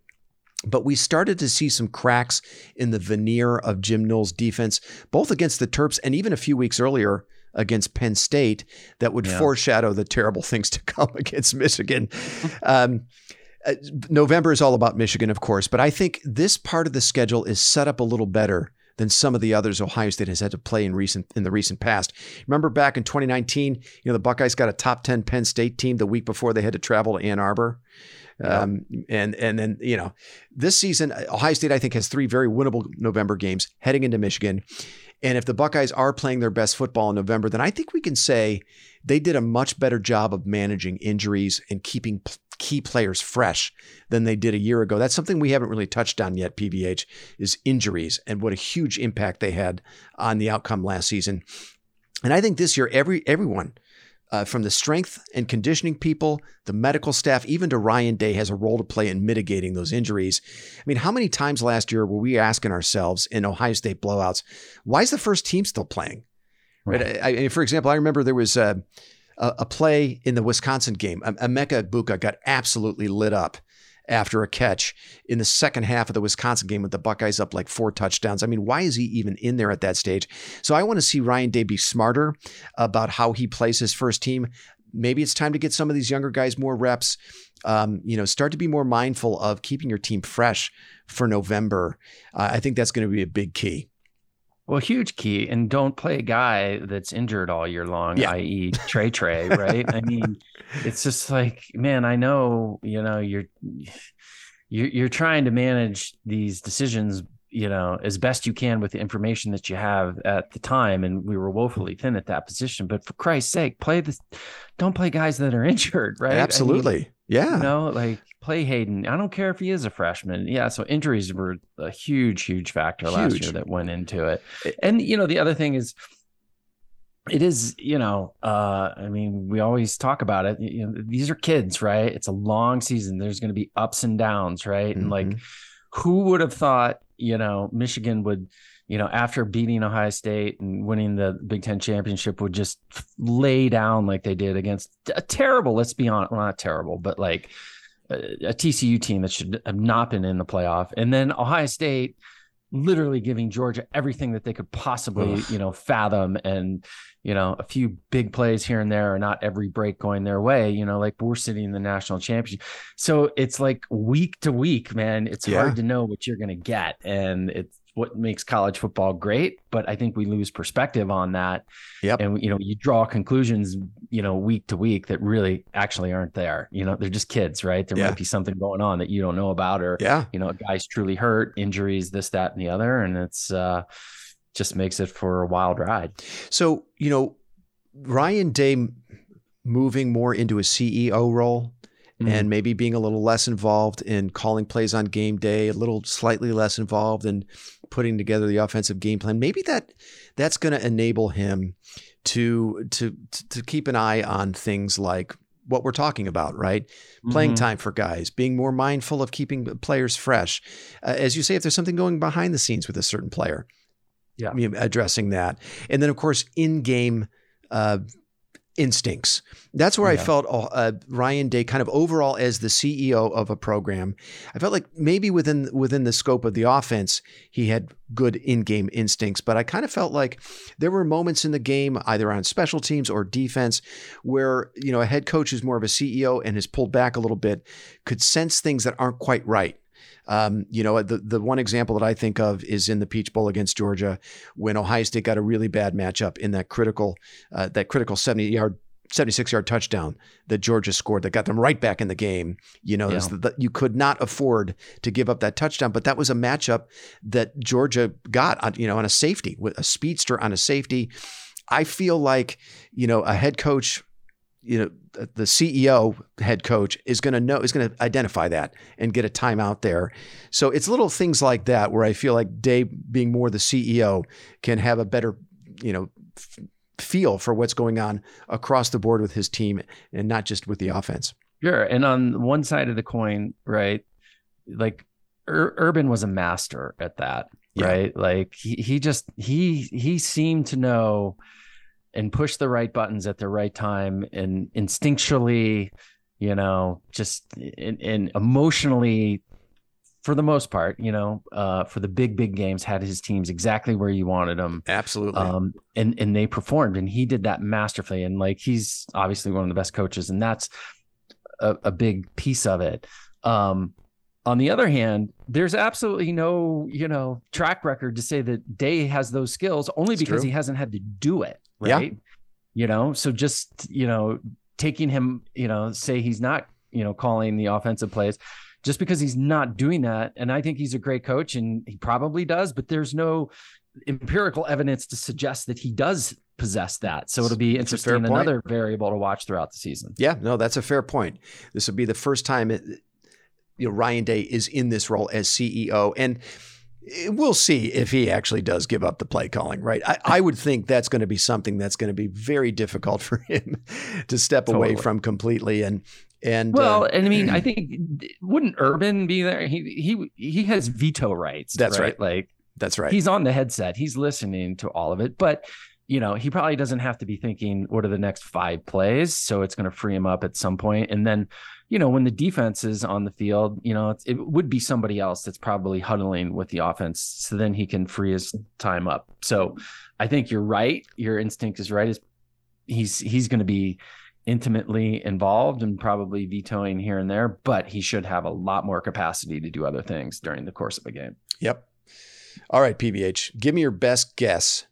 Speaker 1: But we started to see some cracks in the veneer of Jim Knowles' defense, both against the Terps and even a few weeks earlier against Penn State, that would yeah. foreshadow the terrible things to come against Michigan. um, uh, November is all about Michigan, of course, but I think this part of the schedule is set up a little better than some of the others Ohio State has had to play in recent in the recent past. Remember back in 2019, you know the Buckeyes got a top 10 Penn State team the week before they had to travel to Ann Arbor. Um, and and then you know this season Ohio State I think has three very winnable November games heading into Michigan. And if the Buckeyes are playing their best football in November, then I think we can say they did a much better job of managing injuries and keeping key players fresh than they did a year ago. That's something we haven't really touched on yet, PVH, is injuries and what a huge impact they had on the outcome last season. And I think this year, every everyone uh, from the strength and conditioning people, the medical staff, even to Ryan Day has a role to play in mitigating those injuries. I mean, how many times last year were we asking ourselves in Ohio State blowouts, why is the first team still playing? Right. right? I, I, for example, I remember there was a, a, a play in the Wisconsin game. Emeka Egbuka got absolutely lit up after a catch in the second half of the Wisconsin game with the Buckeyes up like four touchdowns. I mean, why is he even in there at that stage? So I want to see Ryan Day be smarter about how he plays his first team. Maybe it's time to get some of these younger guys more reps. Um, you know, start to be more mindful of keeping your team fresh for November. Uh, I think that's going to be a big key.
Speaker 2: Well, huge key, and don't play a guy that's injured all year long, yeah. i.e., Trey Trey, right? I mean, it's just like, man, I know, you know, you're you're you're trying to manage these decisions, you know, as best you can with the information that you have at the time, and we were woefully thin at that position. But for Christ's sake, play this. Don't play guys that are injured, right?
Speaker 1: Absolutely. I mean, yeah.
Speaker 2: You know, like play Hayden. I don't care if he is a freshman. Yeah. So injuries were a huge, huge factor huge. last year that went into it. And, you know, the other thing is, it is, you know, uh, I mean, we always talk about it. You know, these are kids, right? It's a long season. There's going to be ups and downs, right? Mm-hmm. And like, mm-hmm. who would have thought, you know, Michigan would you know, after beating Ohio State and winning the Big Ten championship, would just lay down like they did against a terrible, let's be honest, well, not terrible, but like a, a TCU team that should have not been in the playoff. And then Ohio State literally giving Georgia everything that they could possibly, Ugh. you know, fathom and, you know, a few big plays here and there, or not every break going their way, you know, like we're sitting in the national championship. So it's like week to week, man, it's yeah. hard to know what you're going to get. And it's, what makes college football great, but I think we lose perspective on that.
Speaker 1: Yep.
Speaker 2: And you know, you draw conclusions, you know, week to week that really actually aren't there. You know, they're just kids, right? There yeah. might be something going on that you don't know about, or
Speaker 1: yeah,
Speaker 2: you know, a guy's truly hurt, injuries, this, that, and the other, and it's uh, just makes it for a wild ride.
Speaker 1: So you know, Ryan Day moving more into a CEO role mm-hmm. and maybe being a little less involved in calling plays on game day, a little slightly less involved in putting together the offensive game plan. Maybe that that's going to enable him to to to keep an eye on things like what we're talking about, right? Mm-hmm. Playing time for guys, being more mindful of keeping players fresh. Uh, as you say, if there's something going behind the scenes with a certain player,
Speaker 2: yeah,
Speaker 1: addressing that, and then of course in-game uh, instincts. That's where yeah. I felt uh, uh, Ryan Day kind of overall as the CEO of a program. I felt like maybe within within the scope of the offense, he had good in-game instincts, but I kind of felt like there were moments in the game either on special teams or defense where, you know, a head coach who's more of a CEO and has pulled back a little bit could sense things that aren't quite right um, you know, the the one example that I think of is in the Peach Bowl against Georgia when Ohio State got a really bad matchup in that critical uh, that critical 70 yard 76 yard touchdown that Georgia scored that got them right back in the game. You know, yeah. the, the, you could not afford to give up that touchdown, but that was a matchup that Georgia got on, you know, on a safety with a speedster on a safety. I feel like, you know, a head coach you know the CEO head coach is going to know is going to identify that and get a timeout there. So it's little things like that where I feel like Day being more the CEO can have a better you know f- feel for what's going on across the board with his team and not just with the offense.
Speaker 2: Sure, and on one side of the coin, right? Like Ur- Urban was a master at that, yeah. right? Like he, he just he he seemed to know and push the right buttons at the right time and instinctually, you know, just and, emotionally for the most part, you know, uh, for the big, big games, had his teams exactly where you wanted them.
Speaker 1: Absolutely.
Speaker 2: Um, and and they performed, and he did that masterfully. And like he's obviously one of the best coaches, and that's a, a big piece of it. Um, on the other hand, there's absolutely no, you know, track record to say that Day has those skills only it's because true. he hasn't had to do it. Right. Yeah. You know, so just, you know, taking him, you know, say he's not, you know, calling the offensive plays just because he's not doing that. And I think he's a great coach and he probably does, but there's no empirical evidence to suggest that he does possess that. So it'll be interesting. Another variable to watch throughout the season.
Speaker 1: Yeah, no, that's a fair point. This will be the first time it, you know Ryan Day is in this role as CEO, and we'll see if he actually does give up the play calling. Right? I, I would think that's going to be something that's going to be very difficult for him to step totally. away from completely. And and
Speaker 2: well, uh, and I mean, I think wouldn't Urban be there? He he he has veto rights.
Speaker 1: That's right. right.
Speaker 2: Like
Speaker 1: that's right.
Speaker 2: He's on the headset. He's listening to all of it, but you know, he probably doesn't have to be thinking what are the next five plays. So it's going to free him up at some point. And then you know, when the defense is on the field, you know, it would be somebody else that's probably huddling with the offense. So then he can free his time up. So I think you're right. Your instinct is right. Is he's he's going to be intimately involved and probably vetoing here and there, but he should have a lot more capacity to do other things during the course of a game.
Speaker 1: Yep. All right, PVH, give me your best guess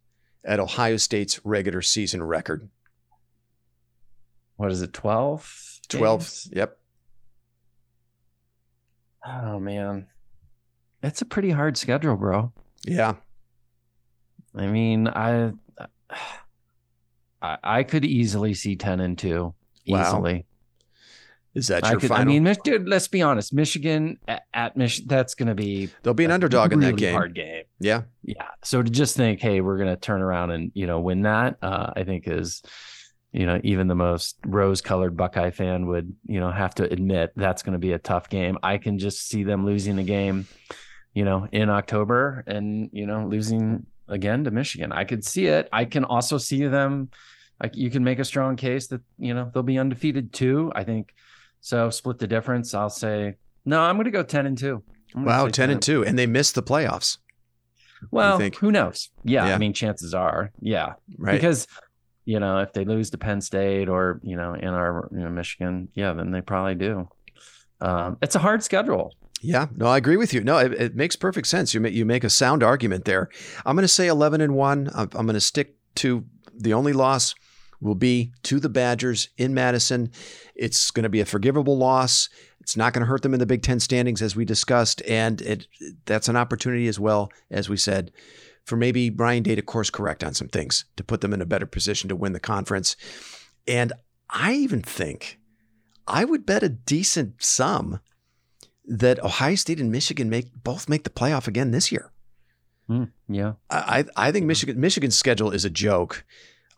Speaker 1: at Ohio State's regular season record.
Speaker 2: What is it, 12?
Speaker 1: 12. Yep.
Speaker 2: Oh man, it's a pretty hard schedule, bro.
Speaker 1: Yeah.
Speaker 2: I mean, I, I, I could easily see ten and two easily. Wow.
Speaker 1: Is that your
Speaker 2: I could,
Speaker 1: final?
Speaker 2: I mean, dude, let's be honest. Michigan at, at Michigan, that's going to be
Speaker 1: they'll be an underdog
Speaker 2: really
Speaker 1: in that game.
Speaker 2: Hard game.
Speaker 1: Yeah,
Speaker 2: yeah. So to just think, hey, we're going to turn around and you know win that, uh, I think is you know, even the most rose colored Buckeye fan would, you know, have to admit that's going to be a tough game. I can just see them losing the game you know, in October and, you know, losing again to Michigan. I could see it. I can also see them. Like you can make a strong case that, you know, they'll be undefeated too. I think so. Split the difference. I'll say, no, I'm going to go 10 and 2.
Speaker 1: Wow, 10, 10 and 2. And they missed the playoffs.
Speaker 2: Well, who knows? Yeah, yeah, I mean, chances are, yeah, right. Because you know, if they lose to Penn State or you know, in our you know, Michigan, yeah, then they probably do. Um, it's a hard schedule.
Speaker 1: Yeah, no, I agree with you. No, it, it makes perfect sense. You make you make a sound argument there. I'm going to say 11 and one. I'm, I'm going to stick to the only loss will be to the Badgers in Madison. It's going to be a forgivable loss. It's not going to hurt them in the Big Ten standings, as we discussed, and it that's an opportunity as well, as we said, for maybe Ryan Day to course correct on some things to put them in a better position to win the conference. And I even think I would bet a decent sum that Ohio State and Michigan make both make the playoff again this year.
Speaker 2: Mm, yeah,
Speaker 1: I I think Michigan Michigan's schedule is a joke.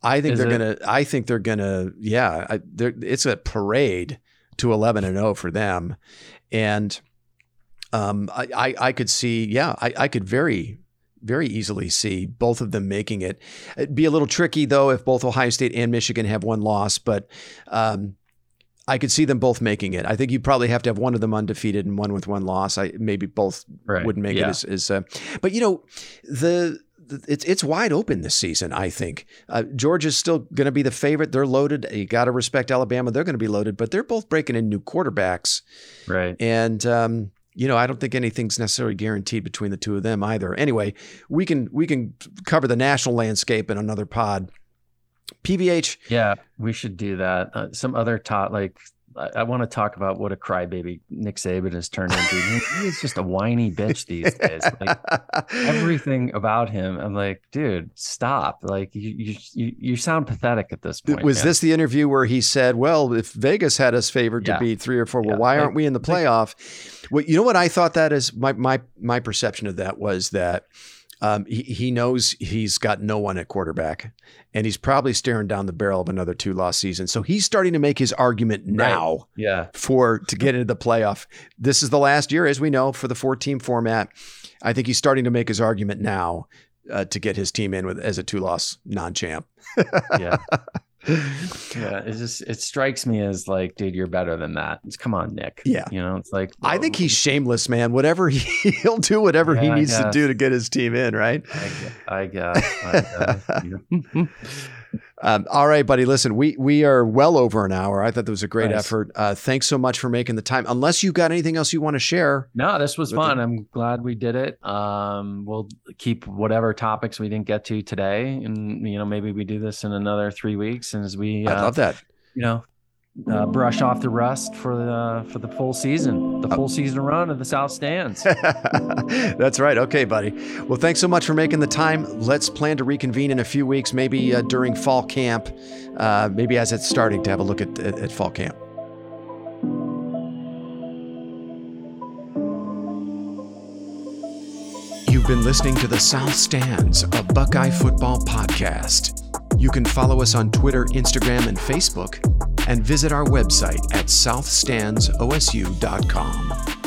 Speaker 1: I think is they're it? gonna. I think they're gonna. Yeah, I, it's a parade to eleven and zero oh for them, and um, I, I, I could see. Yeah, I I could very very easily see both of them making it. It'd be a little tricky though if both Ohio State and Michigan have one loss, but um, I could see them both making it. I think you probably have to have one of them undefeated and one with one loss. I maybe both right. wouldn't make yeah. it as, as uh, but you know the it's it's wide open this season. I think uh, Georgia's still going to be the favorite. They're loaded. You got to respect Alabama. They're going to be loaded, but they're both breaking in new quarterbacks,
Speaker 2: right?
Speaker 1: And um, you know, I don't think anything's necessarily guaranteed between the two of them either. Anyway, we can we can cover the national landscape in another pod. PVH.
Speaker 2: Yeah, we should do that. Uh, some other top like I, I want to talk about what a crybaby Nick Saban has turned into. He's just a whiny bitch these days. Like everything about him, I'm like, dude, stop. Like you, you, you sound pathetic at this point.
Speaker 1: Was man. this the interview where he said, "Well, if Vegas had us favored yeah. to beat three or four, well, yeah. why aren't we in the playoff?" Well, you know what I thought that is my my my perception of that was that um, he, he knows he's got no one at quarterback, and he's probably staring down the barrel of another two loss season. So he's starting to make his argument now right.
Speaker 2: yeah.
Speaker 1: for to get into the playoff. This is the last year, as we know, for the four team format. I think he's starting to make his argument now uh, to get his team in with as a two loss non champ.
Speaker 2: yeah. yeah, it just it strikes me as like, dude, you're better than that. It's, come on, Nick.
Speaker 1: Yeah,
Speaker 2: you know, it's like
Speaker 1: whoa. I think he's shameless, man. Whatever he he'll do, whatever yeah, he needs to do to get his team in, right?
Speaker 2: I guess. I guess.
Speaker 1: Um, all right, buddy. Listen, we we are well over an hour. I thought that was a great nice. effort. Uh, thanks so much for making the time. Unless you've got anything else you want to share.
Speaker 2: No, this was fun. I'm glad we did it. Um, we'll keep whatever topics we didn't get to today, and you know maybe we do this in another three weeks. And as we,
Speaker 1: uh, I love that.
Speaker 2: You know, uh, brush off the rust for the for the full season, the full season run of the South Stands.
Speaker 1: That's right. Okay, buddy. Well, thanks so much for making the time. Let's plan to reconvene in a few weeks, maybe uh, during fall camp, uh, maybe as it's starting to have a look at, at, at fall camp. You've been listening to the South Stands, a Buckeye football podcast. You can follow us on Twitter, Instagram, and Facebook and visit our website at southstandsosu.com.